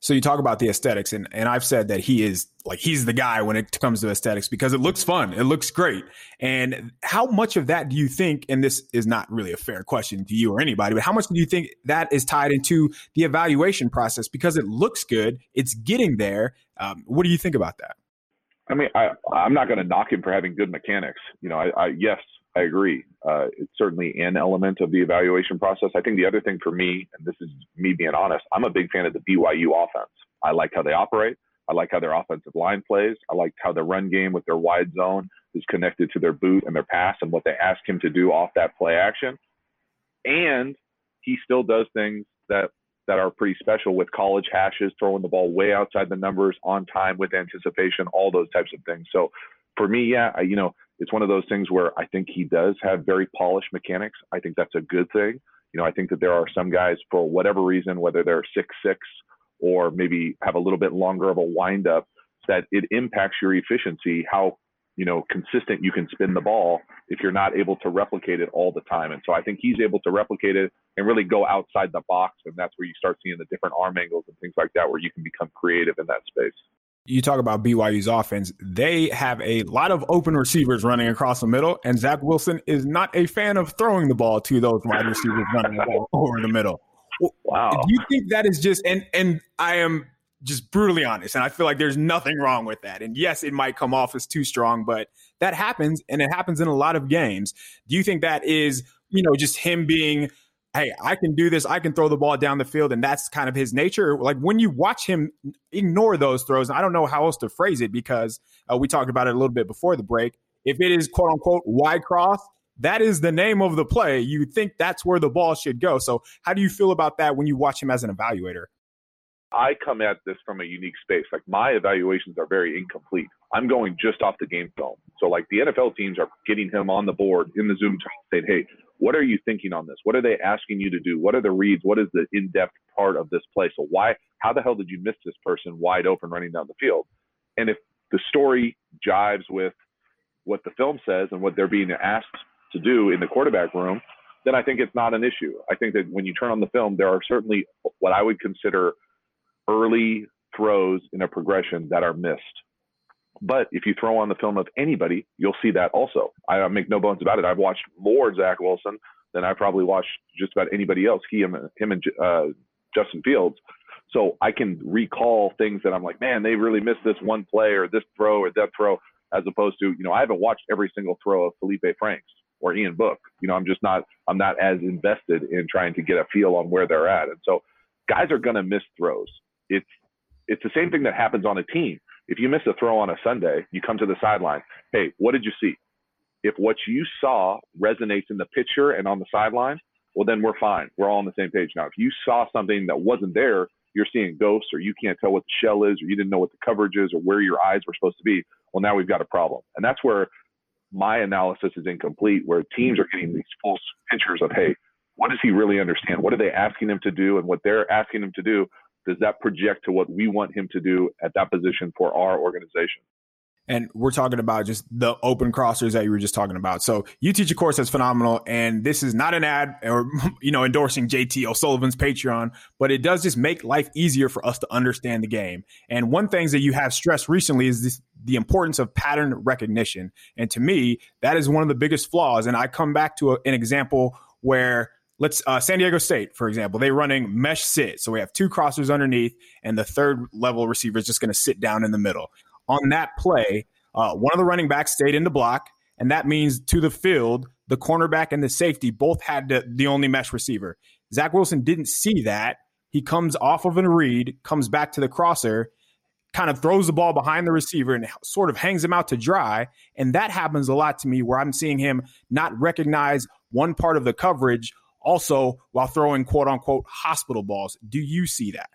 So you talk about the aesthetics, and, and I've said that he is like he's the guy when it comes to aesthetics because it looks fun, it looks great. And how much of that do you think? And this is not really a fair question to you or anybody, but how much do you think that is tied into the evaluation process because it looks good, it's getting there. Um, what do you think about that? I mean, I, I'm not going to knock him for having good mechanics. You know, I, I yes, I agree. Uh, it's certainly an element of the evaluation process. I think the other thing for me, and this is me being honest, I'm a big fan of the BYU offense. I like how they operate. I like how their offensive line plays. I like how the run game with their wide zone is connected to their boot and their pass and what they ask him to do off that play action. And he still does things that that are pretty special with college hashes, throwing the ball way outside the numbers on time with anticipation, all those types of things. So for me, yeah, I, you know, it's one of those things where I think he does have very polished mechanics. I think that's a good thing. You know, I think that there are some guys for whatever reason, whether they're six six or maybe have a little bit longer of a windup, that it impacts your efficiency, how you know consistent you can spin the ball if you're not able to replicate it all the time. And so I think he's able to replicate it and really go outside the box, and that's where you start seeing the different arm angles and things like that, where you can become creative in that space you talk about BYU's offense, they have a lot of open receivers running across the middle, and Zach Wilson is not a fan of throwing the ball to those wide receivers running the ball over the middle. Wow. Do you think that is just and and I am just brutally honest, and I feel like there's nothing wrong with that. And yes, it might come off as too strong, but that happens, and it happens in a lot of games. Do you think that is, you know, just him being hey, I can do this. I can throw the ball down the field. And that's kind of his nature. Like when you watch him ignore those throws, I don't know how else to phrase it because uh, we talked about it a little bit before the break. If it is quote unquote wide cross, that is the name of the play. You think that's where the ball should go. So how do you feel about that when you watch him as an evaluator? I come at this from a unique space. Like my evaluations are very incomplete. I'm going just off the game film. So like the NFL teams are getting him on the board in the Zoom chat saying, hey, what are you thinking on this? What are they asking you to do? What are the reads? What is the in-depth part of this play? So why, how the hell did you miss this person wide open running down the field? And if the story jives with what the film says and what they're being asked to do in the quarterback room, then I think it's not an issue. I think that when you turn on the film, there are certainly what I would consider early throws in a progression that are missed. But if you throw on the film of anybody, you'll see that also. I make no bones about it. I've watched more Zach Wilson than I probably watched just about anybody else. He, and him and uh, Justin Fields. So I can recall things that I'm like, man, they really missed this one play or this throw or that throw, as opposed to, you know, I haven't watched every single throw of Felipe Franks or Ian Book. You know, I'm just not, I'm not as invested in trying to get a feel on where they're at. And so guys are going to miss throws. It's, it's the same thing that happens on a team if you miss a throw on a Sunday, you come to the sideline. Hey, what did you see? If what you saw resonates in the picture and on the sideline, well, then we're fine. We're all on the same page now. If you saw something that wasn't there, you're seeing ghosts, or you can't tell what the shell is, or you didn't know what the coverage is, or where your eyes were supposed to be. Well, now we've got a problem. And that's where my analysis is incomplete, where teams are getting these false pictures of, hey, what does he really understand? What are they asking him to do? And what they're asking him to do does that project to what we want him to do at that position for our organization? And we're talking about just the open crossers that you were just talking about. So you teach a course that's phenomenal. And this is not an ad or, [laughs] you know, endorsing JT O'Sullivan's Patreon, but it does just make life easier for us to understand the game. And one thing that you have stressed recently is this, the importance of pattern recognition. And to me, that is one of the biggest flaws. And I come back to a, an example where let's uh, San Diego State, for example, they're running mesh sit. So we have two crossers underneath, and the third level receiver is just going to sit down in the middle. On that play, uh, one of the running backs stayed in the block, and that means to the field, the cornerback and the safety both had the, the only mesh receiver. Zach Wilson didn't see that. He comes off of a read, comes back to the crosser, kind of throws the ball behind the receiver and sort of hangs him out to dry. And that happens a lot to me where I'm seeing him not recognize one part of the coverage also while throwing quote unquote hospital balls. Do you see that?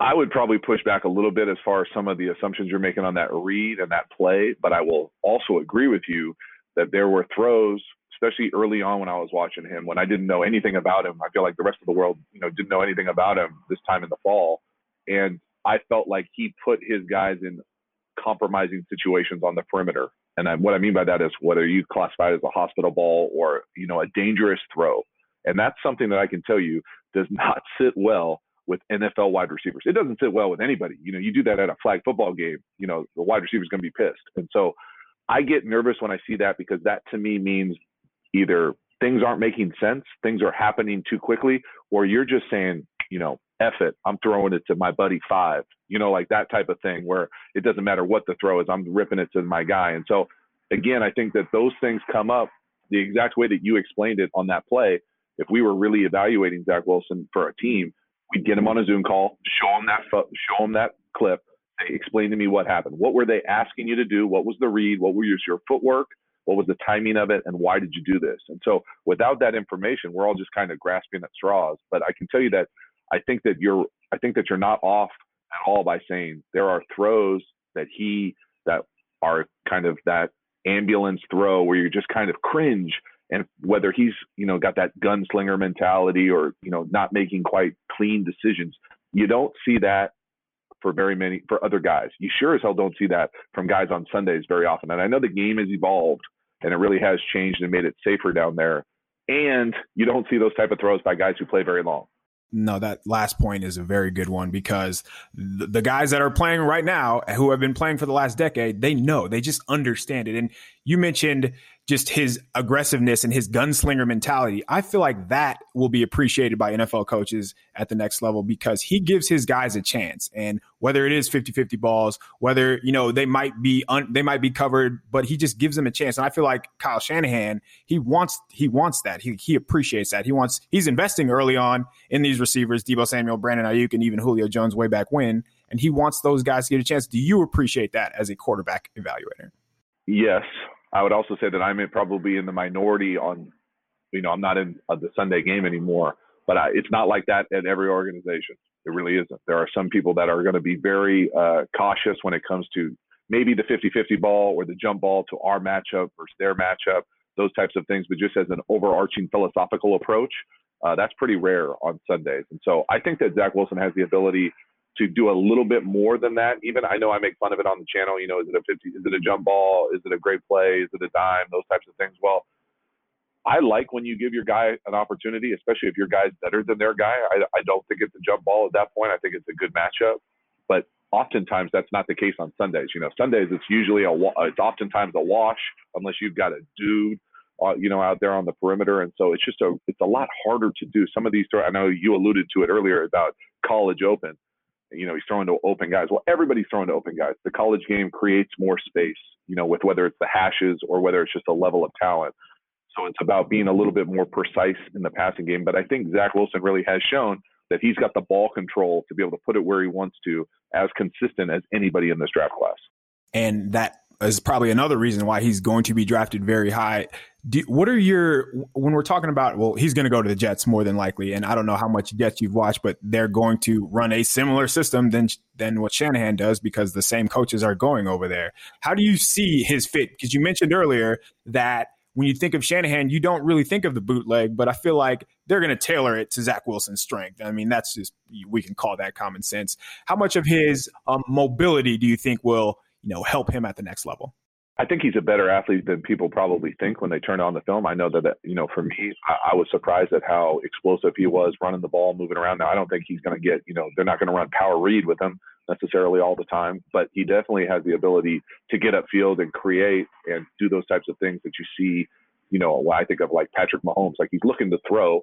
I would probably push back a little bit as far as some of the assumptions you're making on that read and that play, but I will also agree with you that there were throws, especially early on when I was watching him, when I didn't know anything about him. I feel like the rest of the world, you know, didn't know anything about him this time in the fall. And I felt like he put his guys in compromising situations on the perimeter. And I, what I mean by that is whether you classify it as a hospital ball or, you know, a dangerous throw. And that's something that I can tell you does not [laughs] sit well with NFL wide receivers. It doesn't sit well with anybody. You know, you do that at a flag football game, you know, the wide receiver is going to be pissed. And so I get nervous when I see that because that to me means either things aren't making sense, things are happening too quickly, or you're just saying, you know, F it, I'm throwing it to my buddy five, you know, like that type of thing where it doesn't matter what the throw is, I'm ripping it to my guy. And so, again, I think that those things come up the exact way that you explained it on that play. If we were really evaluating Zach Wilson for a team, we'd get him on a Zoom call, show him that, show him that clip, say, explain to me what happened. What were they asking you to do? What was the read? What was your footwork? What was the timing of it? And why did you do this? And so without that information, we're all just kind of grasping at straws. But I can tell you that I think that you're I think that you're not off at all by saying there are throws that he that are kind of that ambulance throw where you just kind of cringe and whether he's you know got that gunslinger mentality or you know not making quite clean decisions you don't see that for very many for other guys. You sure as hell don't see that from guys on sundays very often. And i know the game has evolved and it really has changed and made it safer down there. And you don't see those type of throws by guys who play very long. No, that last point is a very good one because the, the, guys that are playing right now, who have been playing for the last decade, they know, they just understand it. And you mentioned just his aggressiveness and his gunslinger mentality. I feel like that will be appreciated by NFL coaches at the next level because he gives his guys a chance. And whether it is 50-50 balls, whether, you know, they might be un- they might be covered, but he just gives them a chance. And I feel like Kyle Shanahan, he wants he wants that. He he appreciates that. He wants he's investing early on in these receivers, Deebo Samuel, Brandon Aiyuk, and even Julio Jones way back when. And he wants those guys to get a chance. Do you appreciate that as a quarterback evaluator? Yes, I would also say that I'm probably in the minority on, you know, I'm not in uh, the Sunday game anymore, but I, it's not like that at every organization. It really isn't. There are some people that are going to be very uh, cautious when it comes to maybe the 50 50 ball or the jump ball to our matchup versus their matchup, those types of things, but just as an overarching philosophical approach, uh, that's pretty rare on Sundays. And so I think that Zach Wilson has the ability to do a little bit more than that. Even I know I make fun of it on the channel. You know, is it a 50? Is it a jump ball? Is it a great play? Is it a dime? Those types of things. Well, I like when you give your guy an opportunity, especially if your guy's better than their guy. I, I don't think it's a jump ball at that point. I think it's a good matchup, but oftentimes that's not the case on Sundays. You know, Sundays it's usually a it's oftentimes a wash unless you've got a dude. Uh, you know, out there on the perimeter, and so it's just a it's a lot harder to do. Some of these, I know you alluded to it earlier about college open you know, he's throwing to open guys. Well, everybody's throwing to open guys. The college game creates more space, you know, with whether it's the hashes or whether it's just a level of talent. So it's about being a little bit more precise in the passing game. But I think Zach Wilson really has shown that he's got the ball control to be able to put it where he wants to, as consistent as anybody in this draft class. And that is probably another reason why he's going to be drafted very high. Do, what are your when we're talking about? Well, he's going to go to the Jets more than likely, and I don't know how much Jets you've watched, but they're going to run a similar system than than what Shanahan does because the same coaches are going over there. How do you see his fit? Because you mentioned earlier that when you think of Shanahan, you don't really think of the bootleg, but I feel like they're going to tailor it to Zach Wilson's strength. I mean, that's just we can call that common sense. How much of his um, mobility do you think will you know help him at the next level? I think he's a better athlete than people probably think when they turn on the film. I know that, you know, for me, I, I was surprised at how explosive he was running the ball, moving around. Now, I don't think he's going to get, you know, they're not going to run power read with him necessarily all the time, but he definitely has the ability to get upfield and create and do those types of things that you see, you know, I think of like Patrick Mahomes. Like he's looking to throw,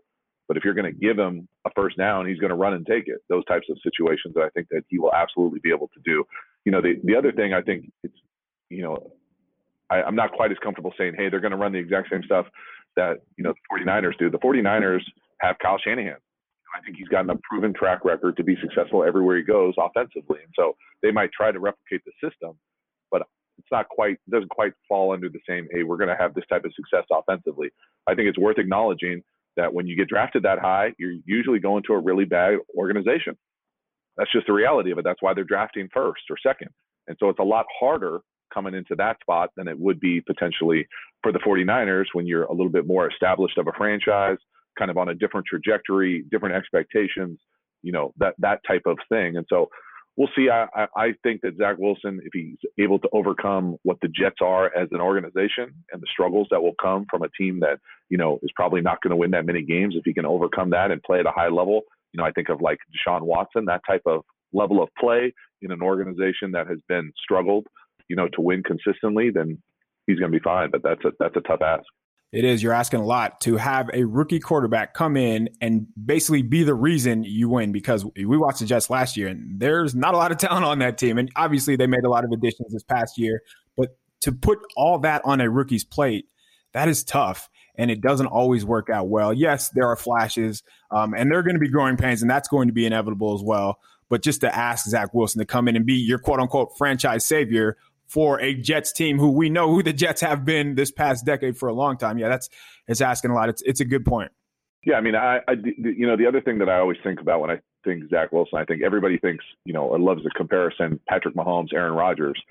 but if you're going to give him a first down, he's going to run and take it. Those types of situations that I think that he will absolutely be able to do. You know, the, the other thing I think it's, you know, I, am not quite as comfortable saying, hey, they're going to run the exact same stuff that, you know, the 49ers do. The 49ers have Kyle Shanahan. I think he's gotten a proven track record to be successful everywhere he goes offensively. And so they might try to replicate the system, but it's not quite doesn't quite fall under the same. Hey, we're going to have this type of success offensively. I think it's worth acknowledging that when you get drafted that high, you're usually going to a really bad organization. That's just the reality of it. That's why they're drafting first or second. And so it's a lot harder coming into that spot than it would be potentially for the 49ers when you're a little bit more established of a franchise, kind of on a different trajectory, different expectations, you know, that that type of thing. And so we'll see. I, I think that Zach Wilson, if he's able to overcome what the Jets are as an organization and the struggles that will come from a team that, you know, is probably not going to win that many games, if he can overcome that and play at a high level, you know, I think of like Deshaun Watson, that type of level of play in an organization that has been struggled, you know, to win consistently, then he's going to be fine. But that's a that's a tough ask. It is. You're asking a lot to have a rookie quarterback come in and basically be the reason you win because we watched the Jets last year and there's not a lot of talent on that team. And obviously they made a lot of additions this past year, but to put all that on a rookie's plate, that is tough. And it doesn't always work out well. Yes, there are flashes, um, and there are going to be growing pains, and that's going to be inevitable as well. But just to ask Zach Wilson to come in and be your quote unquote franchise savior for a Jets team who we know who the Jets have been this past decade for a long time. Yeah, that's it's asking a lot. It's it's a good point. Yeah, I mean, I, I you know the other thing that I always think about when I think Zach Wilson, I think everybody thinks you know or loves the comparison Patrick Mahomes, Aaron Rodgers.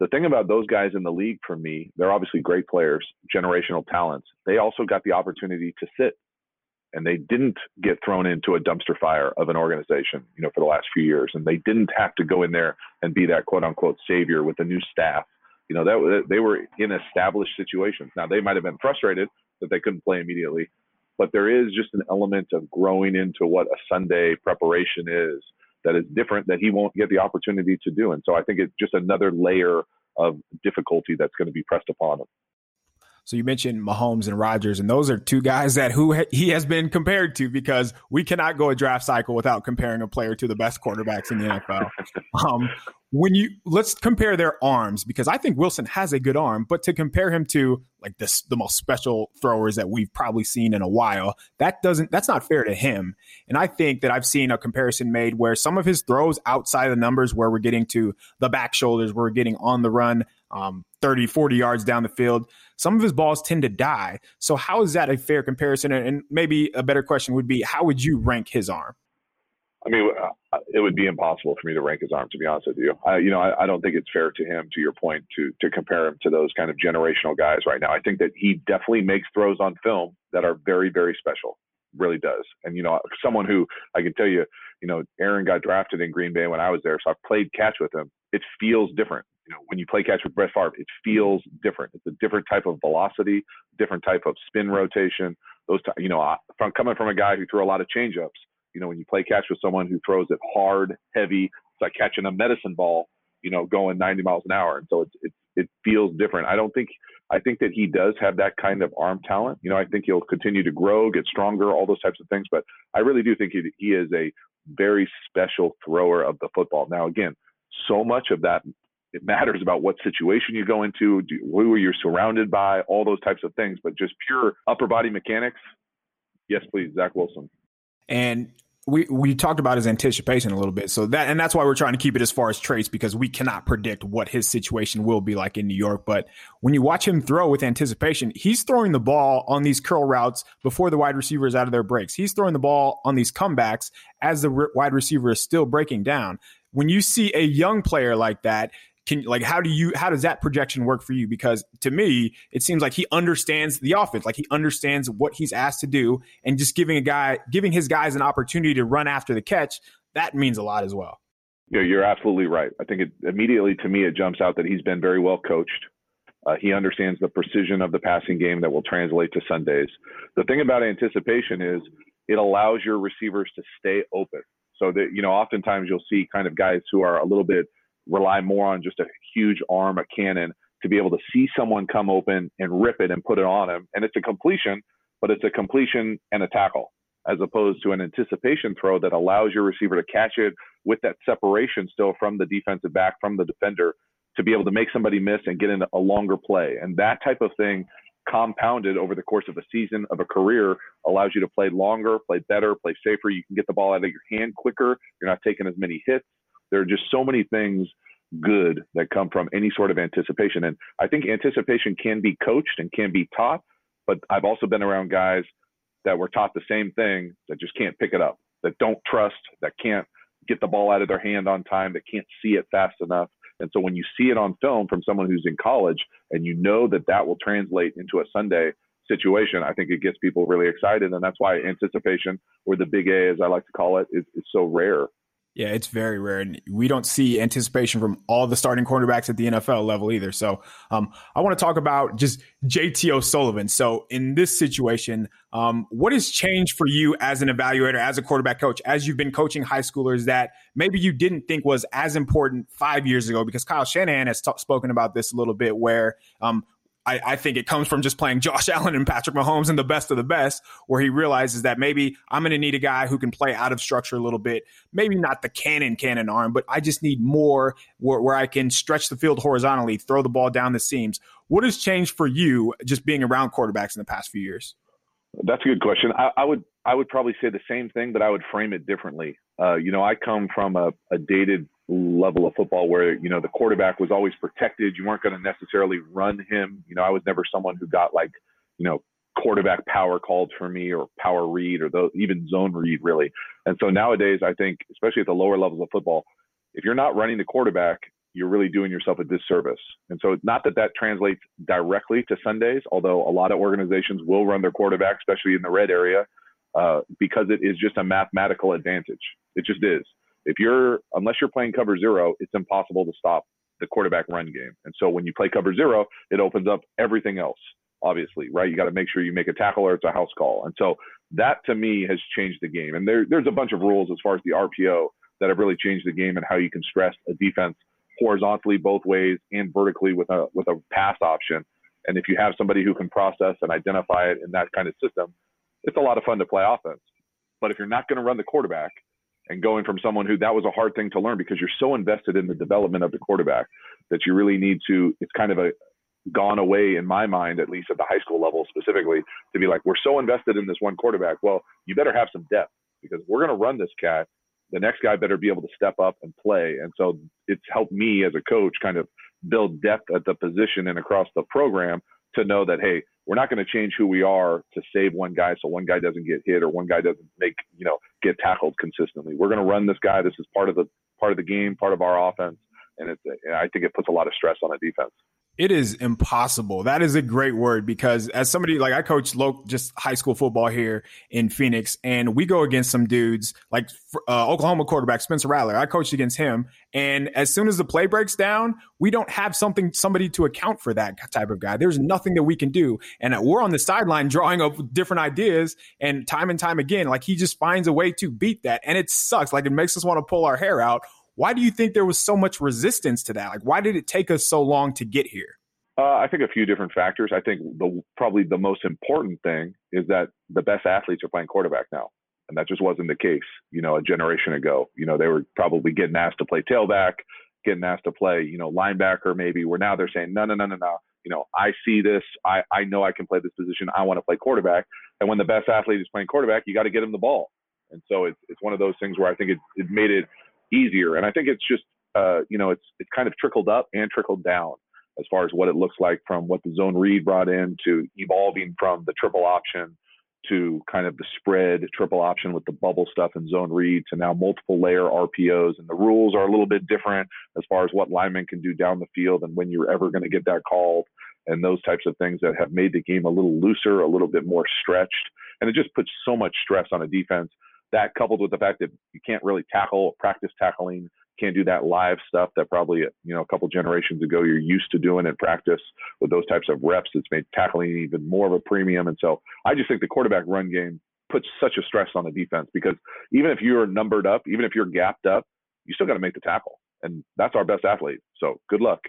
The thing about those guys in the league for me, they're obviously great players, generational talents. They also got the opportunity to sit and they didn't get thrown into a dumpster fire of an organization, you know, for the last few years, and they didn't have to go in there and be that quote unquote savior with a new staff. You know, that they were in established situations. Now they might have been frustrated that they couldn't play immediately, but there is just an element of growing into what a Sunday preparation is that is different that he won't get the opportunity to do. And so I think it's just another layer of difficulty that's going to be pressed upon him. So you mentioned Mahomes and Rodgers, and those are two guys that who he has been compared to because we cannot go a draft cycle without comparing a player to the best quarterbacks in the NFL. [laughs] Um, when you let's compare their arms because I think Wilson has a good arm, but to compare him to like this the most special throwers that we've probably seen in a while, that doesn't that's not fair to him. And I think that I've seen a comparison made where some of his throws outside the numbers where we're getting to the back shoulders, where we're getting on the run, um, 30, 40 yards down the field some of his balls tend to die. So how is that a fair comparison? And maybe a better question would be, how would you rank his arm? I mean, uh, it would be impossible for me to rank his arm, to be honest with you. I, you know, I, I, don't think it's fair to him, to your point, to to compare him to those kind of generational guys right now. I think that he definitely makes throws on film that are very, very special. Really does. And you know, someone who I can tell you, you know, Aaron got drafted in Green Bay when I was there, so I've played catch with him. It feels different you know, when you play catch with Brett Favre, it feels different. It's a different type of velocity, different type of spin rotation. Those, t- you know, from coming from a guy who threw a lot of changeups, you know, when you play catch with someone who throws it hard, heavy, it's like catching a medicine ball, you know, going 90 miles an hour. And so it's, it, it feels different. I don't think, I think that he does have that kind of arm talent. You know, I think he'll continue to grow, get stronger, all those types of things. But I really do think he, he is a very special thrower of the football. Now, again, so much of that it matters about what situation you go into, do, who you're surrounded by, all those types of things. But just pure upper body mechanics, yes, please, Zach Wilson. And we we talked about his anticipation a little bit. So that and that's why we're trying to keep it as far as traits because we cannot predict what his situation will be like in New York. But when you watch him throw with anticipation, he's throwing the ball on these curl routes before the wide receiver is out of their breaks. He's throwing the ball on these comebacks as the wide receiver is still breaking down. When you see a young player like that, can like how do you how does that projection work for you? Because to me it seems like he understands the offense like he understands what he's asked to do and just giving a guy giving his guys an opportunity to run after the catch that means a lot as well. Yeah you're absolutely right. I think it immediately to me it jumps out that he's been very well coached. Uh, he understands the precision of the passing game that will translate to sundays. The thing about anticipation is it allows your receivers to stay open. So that you know oftentimes you'll see kind of guys who are a little bit rely more on just a huge arm, a cannon, to be able to see someone come open and rip it and put it on him. And it's a completion, but it's a completion and a tackle, as opposed to an anticipation throw that allows your receiver to catch it with that separation still from the defensive back, from the defender, to be able to make somebody miss and get into a longer play. And that type of thing compounded over the course of a season of a career allows you to play longer, play better, play safer. You can get the ball out of your hand quicker. You're not taking as many hits. There are just so many things good that come from any sort of anticipation. And I think anticipation can be coached and can be taught, but I've also been around guys that were taught the same thing that just can't pick it up, that don't trust, that can't get the ball out of their hand on time, that can't see it fast enough. And so when you see it on film from someone who's in college and you know that that will translate into a Sunday situation, I think it gets people really excited. And that's why anticipation, or the big A, as I like to call it, is, is so rare yeah, it's very rare. And we don't see anticipation from all the starting cornerbacks at the NFL level either. So um, I want to talk about just JT O'Sullivan. So in this situation, um, what has changed for you as an evaluator, as a quarterback coach, as you've been coaching high schoolers that maybe you didn't think was as important five years ago? Because Kyle Shanahan has t- spoken about this a little bit, where um, I, I, think it comes from just playing Josh [laughs] Allen and Patrick Mahomes and the best of the best, where he realizes that maybe I'm going to need a guy who can play out of structure a little bit. Maybe not the cannon cannon arm, but I just need more where, where I can stretch the field horizontally, throw the ball down the seams. What has changed for you just being around quarterbacks in the past few years? That's a good question. I, I would I would probably say the same thing, but I would frame it differently. Uh, you know, I come from a, a dated level of football where you know the quarterback was always protected. You weren't going to necessarily run him. You know, I was never someone who got like you know quarterback power called for me or power read or even zone read really. And so nowadays, I think especially at the lower levels of football, if you're not running the quarterback, you're really doing yourself a disservice. And so it's not that that translates directly to Sundays, although a lot of organizations will run their quarterback, especially in the red area, uh, because it is just a mathematical advantage. It just is if you're unless you're playing cover zero, it's impossible to stop the quarterback run game. And so when you play cover zero, it opens up everything else. Obviously, right? You got to make sure you make a tackle or it's a house call. And so that to me has changed the game. And there, there's a bunch of rules as far as the RPO that have really changed the game and how you can stress a defense horizontally both ways and vertically with a with a pass option. And if you have somebody who can process and identify it in that kind of system, it's a lot of fun to play offense. But if you're not going to run the quarterback, and going from someone who that was a hard thing to learn because you're so invested in the development of the quarterback that you really need to it's kind of a gone away in my mind at least at the high school level specifically to be like we're so invested in this one quarterback. Well you better have some depth because we're going to run this cat. The next guy better be able to step up and play. And so it's helped me as a coach kind of build depth at the position and across the program to know that hey we're not going to change who we are to save one guy so one guy doesn't get hit or one guy doesn't make you know get tackled consistently. We're going to run this guy. This is part of the part of the game part of our offense and it's i think it puts a lot of stress on a defense it is impossible. That is a great word because as somebody like I coach local, just high school football here in Phoenix, and we go against some dudes like uh, Oklahoma quarterback Spencer Rattler. I coached against him, and as soon as the play breaks down, we don't have something somebody to account for that type of guy. There's nothing that we can do, and we're on the sideline drawing up different ideas, and time and time again, like he just finds a way to beat that, and it sucks. Like it makes us want to pull our hair out why do you think there was so much resistance to that? Like, why did it take us so long to get here? Uh, I think a few different factors. I think the probably the most important thing is that the best athletes are playing quarterback now, and that just wasn't the case, you know, a generation ago. You know, they were probably getting asked to play tailback, getting asked to play, you know, linebacker maybe. Where now they're saying, no, no, no, no, no. You know, I see this. I I know I can play this position. I want to play quarterback. And when the best athlete is playing quarterback, you got to get him the ball. And so it's it's one of those things where I think it it made it easier. And I think it's just, uh, you know, it's it's kind of trickled up and trickled down as far as what it looks like from what the zone read brought in to evolving from the triple option to kind of the spread triple option with the bubble stuff and zone read to now multiple layer RPOs. And the rules are a little bit different as far as what linemen can do down the field and when you're ever going to get that called and those types of things that have made the game a little looser, a little bit more stretched. And it just puts so much stress on a defense that coupled with the fact that you can't really tackle, practice tackling, can't do that live stuff that probably you know a couple generations ago you're used to doing in practice with those types of reps. It's made tackling even more of a premium, and so I just think the quarterback run game puts such a stress on the defense because even if you're numbered up, even if you're gapped up, you still got to make the tackle, and that's our best athlete. So good luck.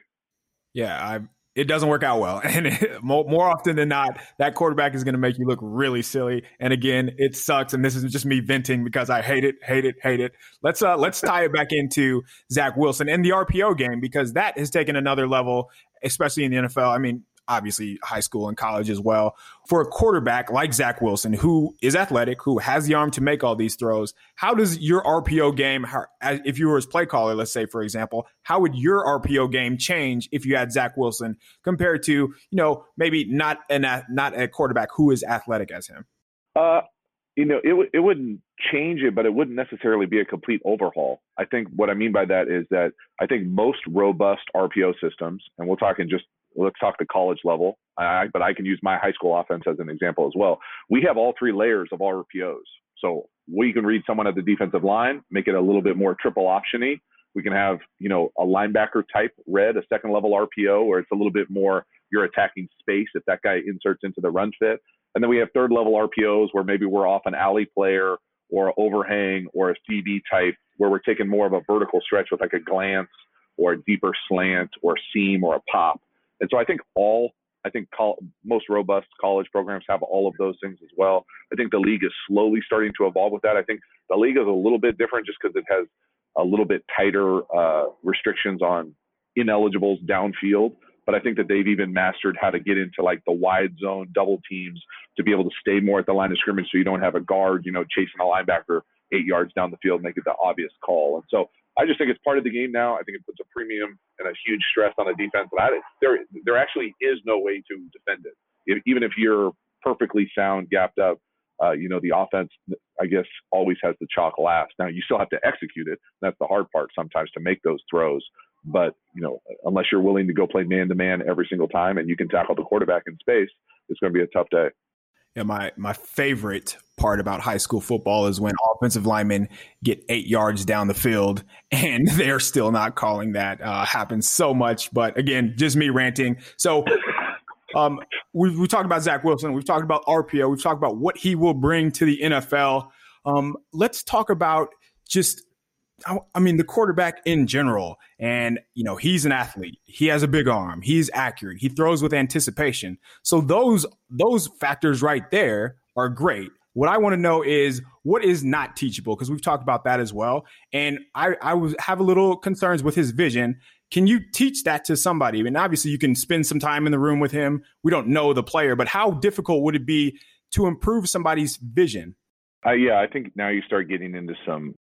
Yeah, I it doesn't work out well. [laughs] And it, more, often than not, that quarterback is going to make you look really silly. And again, it sucks. And this is just me venting because I hate it, hate it, hate it. Let's uh, let's tie it back into Zach Wilson and the RPO game because that has taken another level, especially in the NFL. I mean, obviously high school and college as well. For a quarterback like Zach Wilson, who is athletic, who has the arm to make all these throws, how does your RPO game, if you were his play caller, let's say, for example, how would your RPO game change if you had Zach Wilson compared to, you know, maybe not an not a quarterback who is athletic as him? Uh, you know, it, w- it wouldn't change it, but it wouldn't necessarily be a complete overhaul. I think what I mean by that is that I think most robust RPO systems, and we'll talk in just let's talk the college level, I, but I can use my high school offense as an example as well. We have all three layers of RPOs. So we can read someone at the defensive line, make it a little bit more triple optiony. We can have, you know, a linebacker type read, a second level RPO, where it's a little bit more you're attacking space if that guy inserts into the run fit. And then we have third level RPOs where maybe we're off an alley player or overhang or a CB type where we're taking more of a vertical stretch with like a glance or a deeper slant or seam or a pop. And so I think all, I think col- most robust college programs have all of those things as well. I think the league is slowly starting to evolve with that. I think the league is a little bit different just because it has a little bit tighter uh, restrictions on ineligibles downfield but I think that they've even mastered how to get into like the wide zone double teams to be able to stay more at the line of scrimmage so you don't have a guard, you know, chasing a linebacker eight yards down the field, make it the obvious call. And so I just think it's part of the game now. I think it puts a premium and a huge stress on a defense. But I, there, there actually is no way to defend it. If, even if you're perfectly sound, gapped up, uh, you know, the offense, I guess, always has the chalk last. Now, you still have to execute it. That's the hard part sometimes to make those throws. But you know, unless you're willing to go play man to man every single time and you can tackle the quarterback in space, it's going to be a tough day. Yeah, my my favorite part about high school football is when offensive linemen get eight yards down the field [laughs] and they're still not calling that. Uh, happens so much, but again, just me ranting. So. Um, we, we talked about Zach Wilson. We've talked about RPO. We've talked about what he will bring to the NFL. Um, let's talk about just I mean, the quarterback in general, and you know, he's an athlete. He has a big arm. He's accurate. He throws with anticipation. So those those factors right there are great. What I want to know is what is not teachable because we've talked about that as well. And I I was have a little concerns with his vision. Can you teach that to somebody? Mean, obviously you can spend some time in the room with him. We don't know the player, but how difficult would it be to improve somebody's vision? Uh, yeah, I think now you start getting into some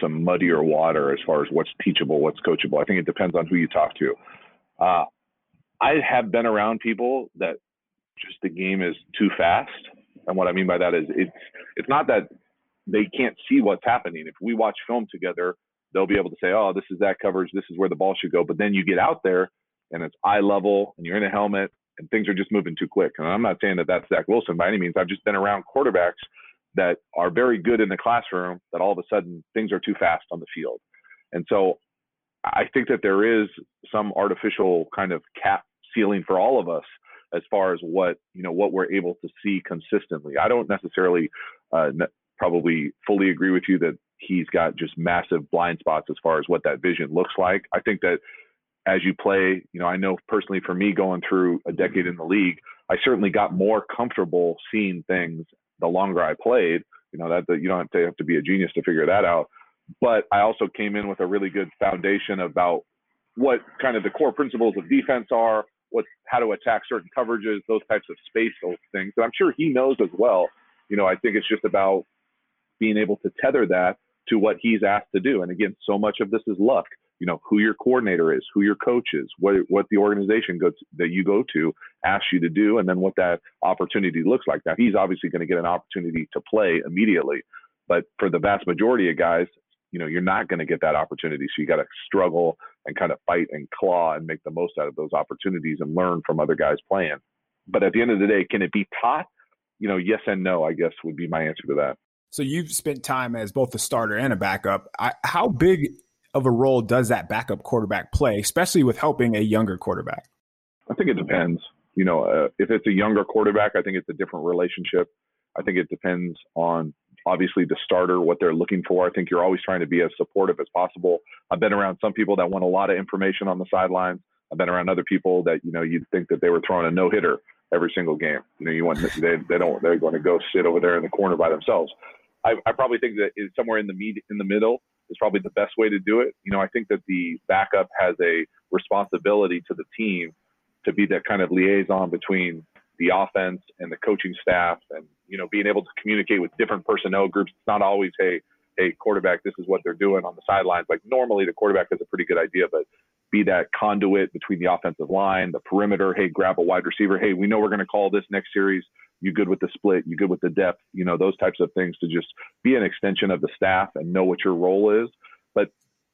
some muddier water as far as what's teachable, what's coachable. I think it depends on who you talk to. Uh, I have been around people that just the game is too fast, and what I mean by that is it's it's not that they can't see what's happening. If we watch film together, they'll be able to say, "Oh, this is that coverage. This is where the ball should go." But then you get out there, and it's eye level, and you're in a helmet, and things are just moving too quick. And I'm not saying that that's Zach Wilson by any means. I've just been around quarterbacks that are very good in the classroom that all of a sudden things are too fast on the field. And so I think that there is some artificial kind of cap ceiling for all of us as far as what you know what we're able to see consistently. I don't necessarily uh, probably fully agree with you that he's got just massive blind spots as far as what that vision looks like. I think that as you play, you know, I know personally for me going through a decade in the league, I certainly got more comfortable seeing things the longer I played. You know that, that you don't have to, have to be a genius to figure that out. But I also came in with a really good foundation about what kind of the core principles of defense are, what how to attack certain coverages, those types of space things. And I'm sure he knows as well. You know, I think it's just about being able to tether that to what he's asked to do. And again, so much of this is luck you know who your coordinator is, who your coach is, what what the organization that you go to asks you to do, and then what that opportunity looks like. Now he's obviously going to get an opportunity to play immediately, but for the vast majority of guys, you know you're not going to get that opportunity. So you got to struggle and kind of fight and claw and make the most out of those opportunities and learn from other guys playing. But at the end of the day, can it be taught? You know, yes and no. I guess would be my answer to that. So you've spent time as both a starter and a backup. I, how big of a role does that backup quarterback play, especially with helping a younger quarterback? I think it depends. You know, uh, if it's a younger quarterback, I think it's a different relationship. I think it depends on obviously the starter, what they're looking for. I think you're always trying to be as supportive as possible. I've been around some people that want a lot of information on the sidelines. I've been around other people that, you know, you'd think that they were throwing a no hitter every single game. You know, you want they, they don't they're going to go sit over there in the corner by themselves. I, I probably think that is somewhere in the med, in the middle is probably the best way to do it. You know, I think that the backup has a responsibility to the team to be that kind of liaison between the offense and the coaching staff and you know being able to communicate with different personnel groups. It's not always hey hey quarterback this is what they're doing on the sidelines. Like normally the quarterback has a pretty good idea but be that conduit between the offensive line the perimeter hey grab a wide receiver. Hey we know we're going to call this next series you good with the split you good with the depth you know those types of things to just be an extension of the staff and know what your role is but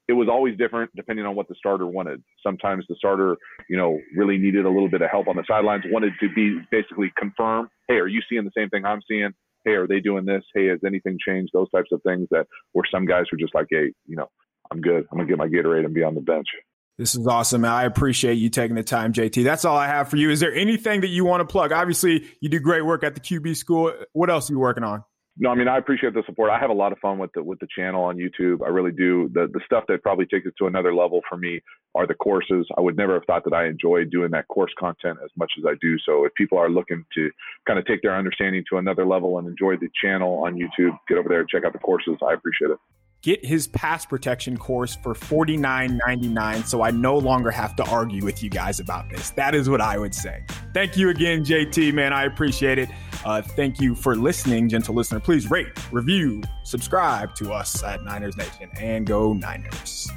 it was always different depending on what the starter wanted. Sometimes the starter, you know, really needed a little bit of help on the sidelines, wanted to be basically confirm, hey, are you seeing the same thing I'm seeing? Hey, are they doing this? Hey, has anything changed? Those types of things that where some guys were just like, hey, you know, I'm good. I'm gonna get my Gatorade and be on the bench. This is awesome. I appreciate you taking the time, JT. That's all I have for you. Is there anything that you want to plug? Obviously, you do great work at the QB school. What else are you working on? no, I mean, I appreciate the support. I have a lot of fun with the with the channel on YouTube. I really do. The the stuff that probably takes it to another level for me are the courses. I would never have thought that I enjoyed doing that course content as much as I do. So if people are looking to kind of take their understanding to another level and enjoy the channel on YouTube, get over there and check out the courses. I appreciate it get his pass protection course for $49.99 so I no longer have to argue with you guys about this. That is what I would say. Thank you again, JT, man. I appreciate it. Uh, thank you for listening, gentle listener. Please rate, review, subscribe to us at Niners Nation and go Niners.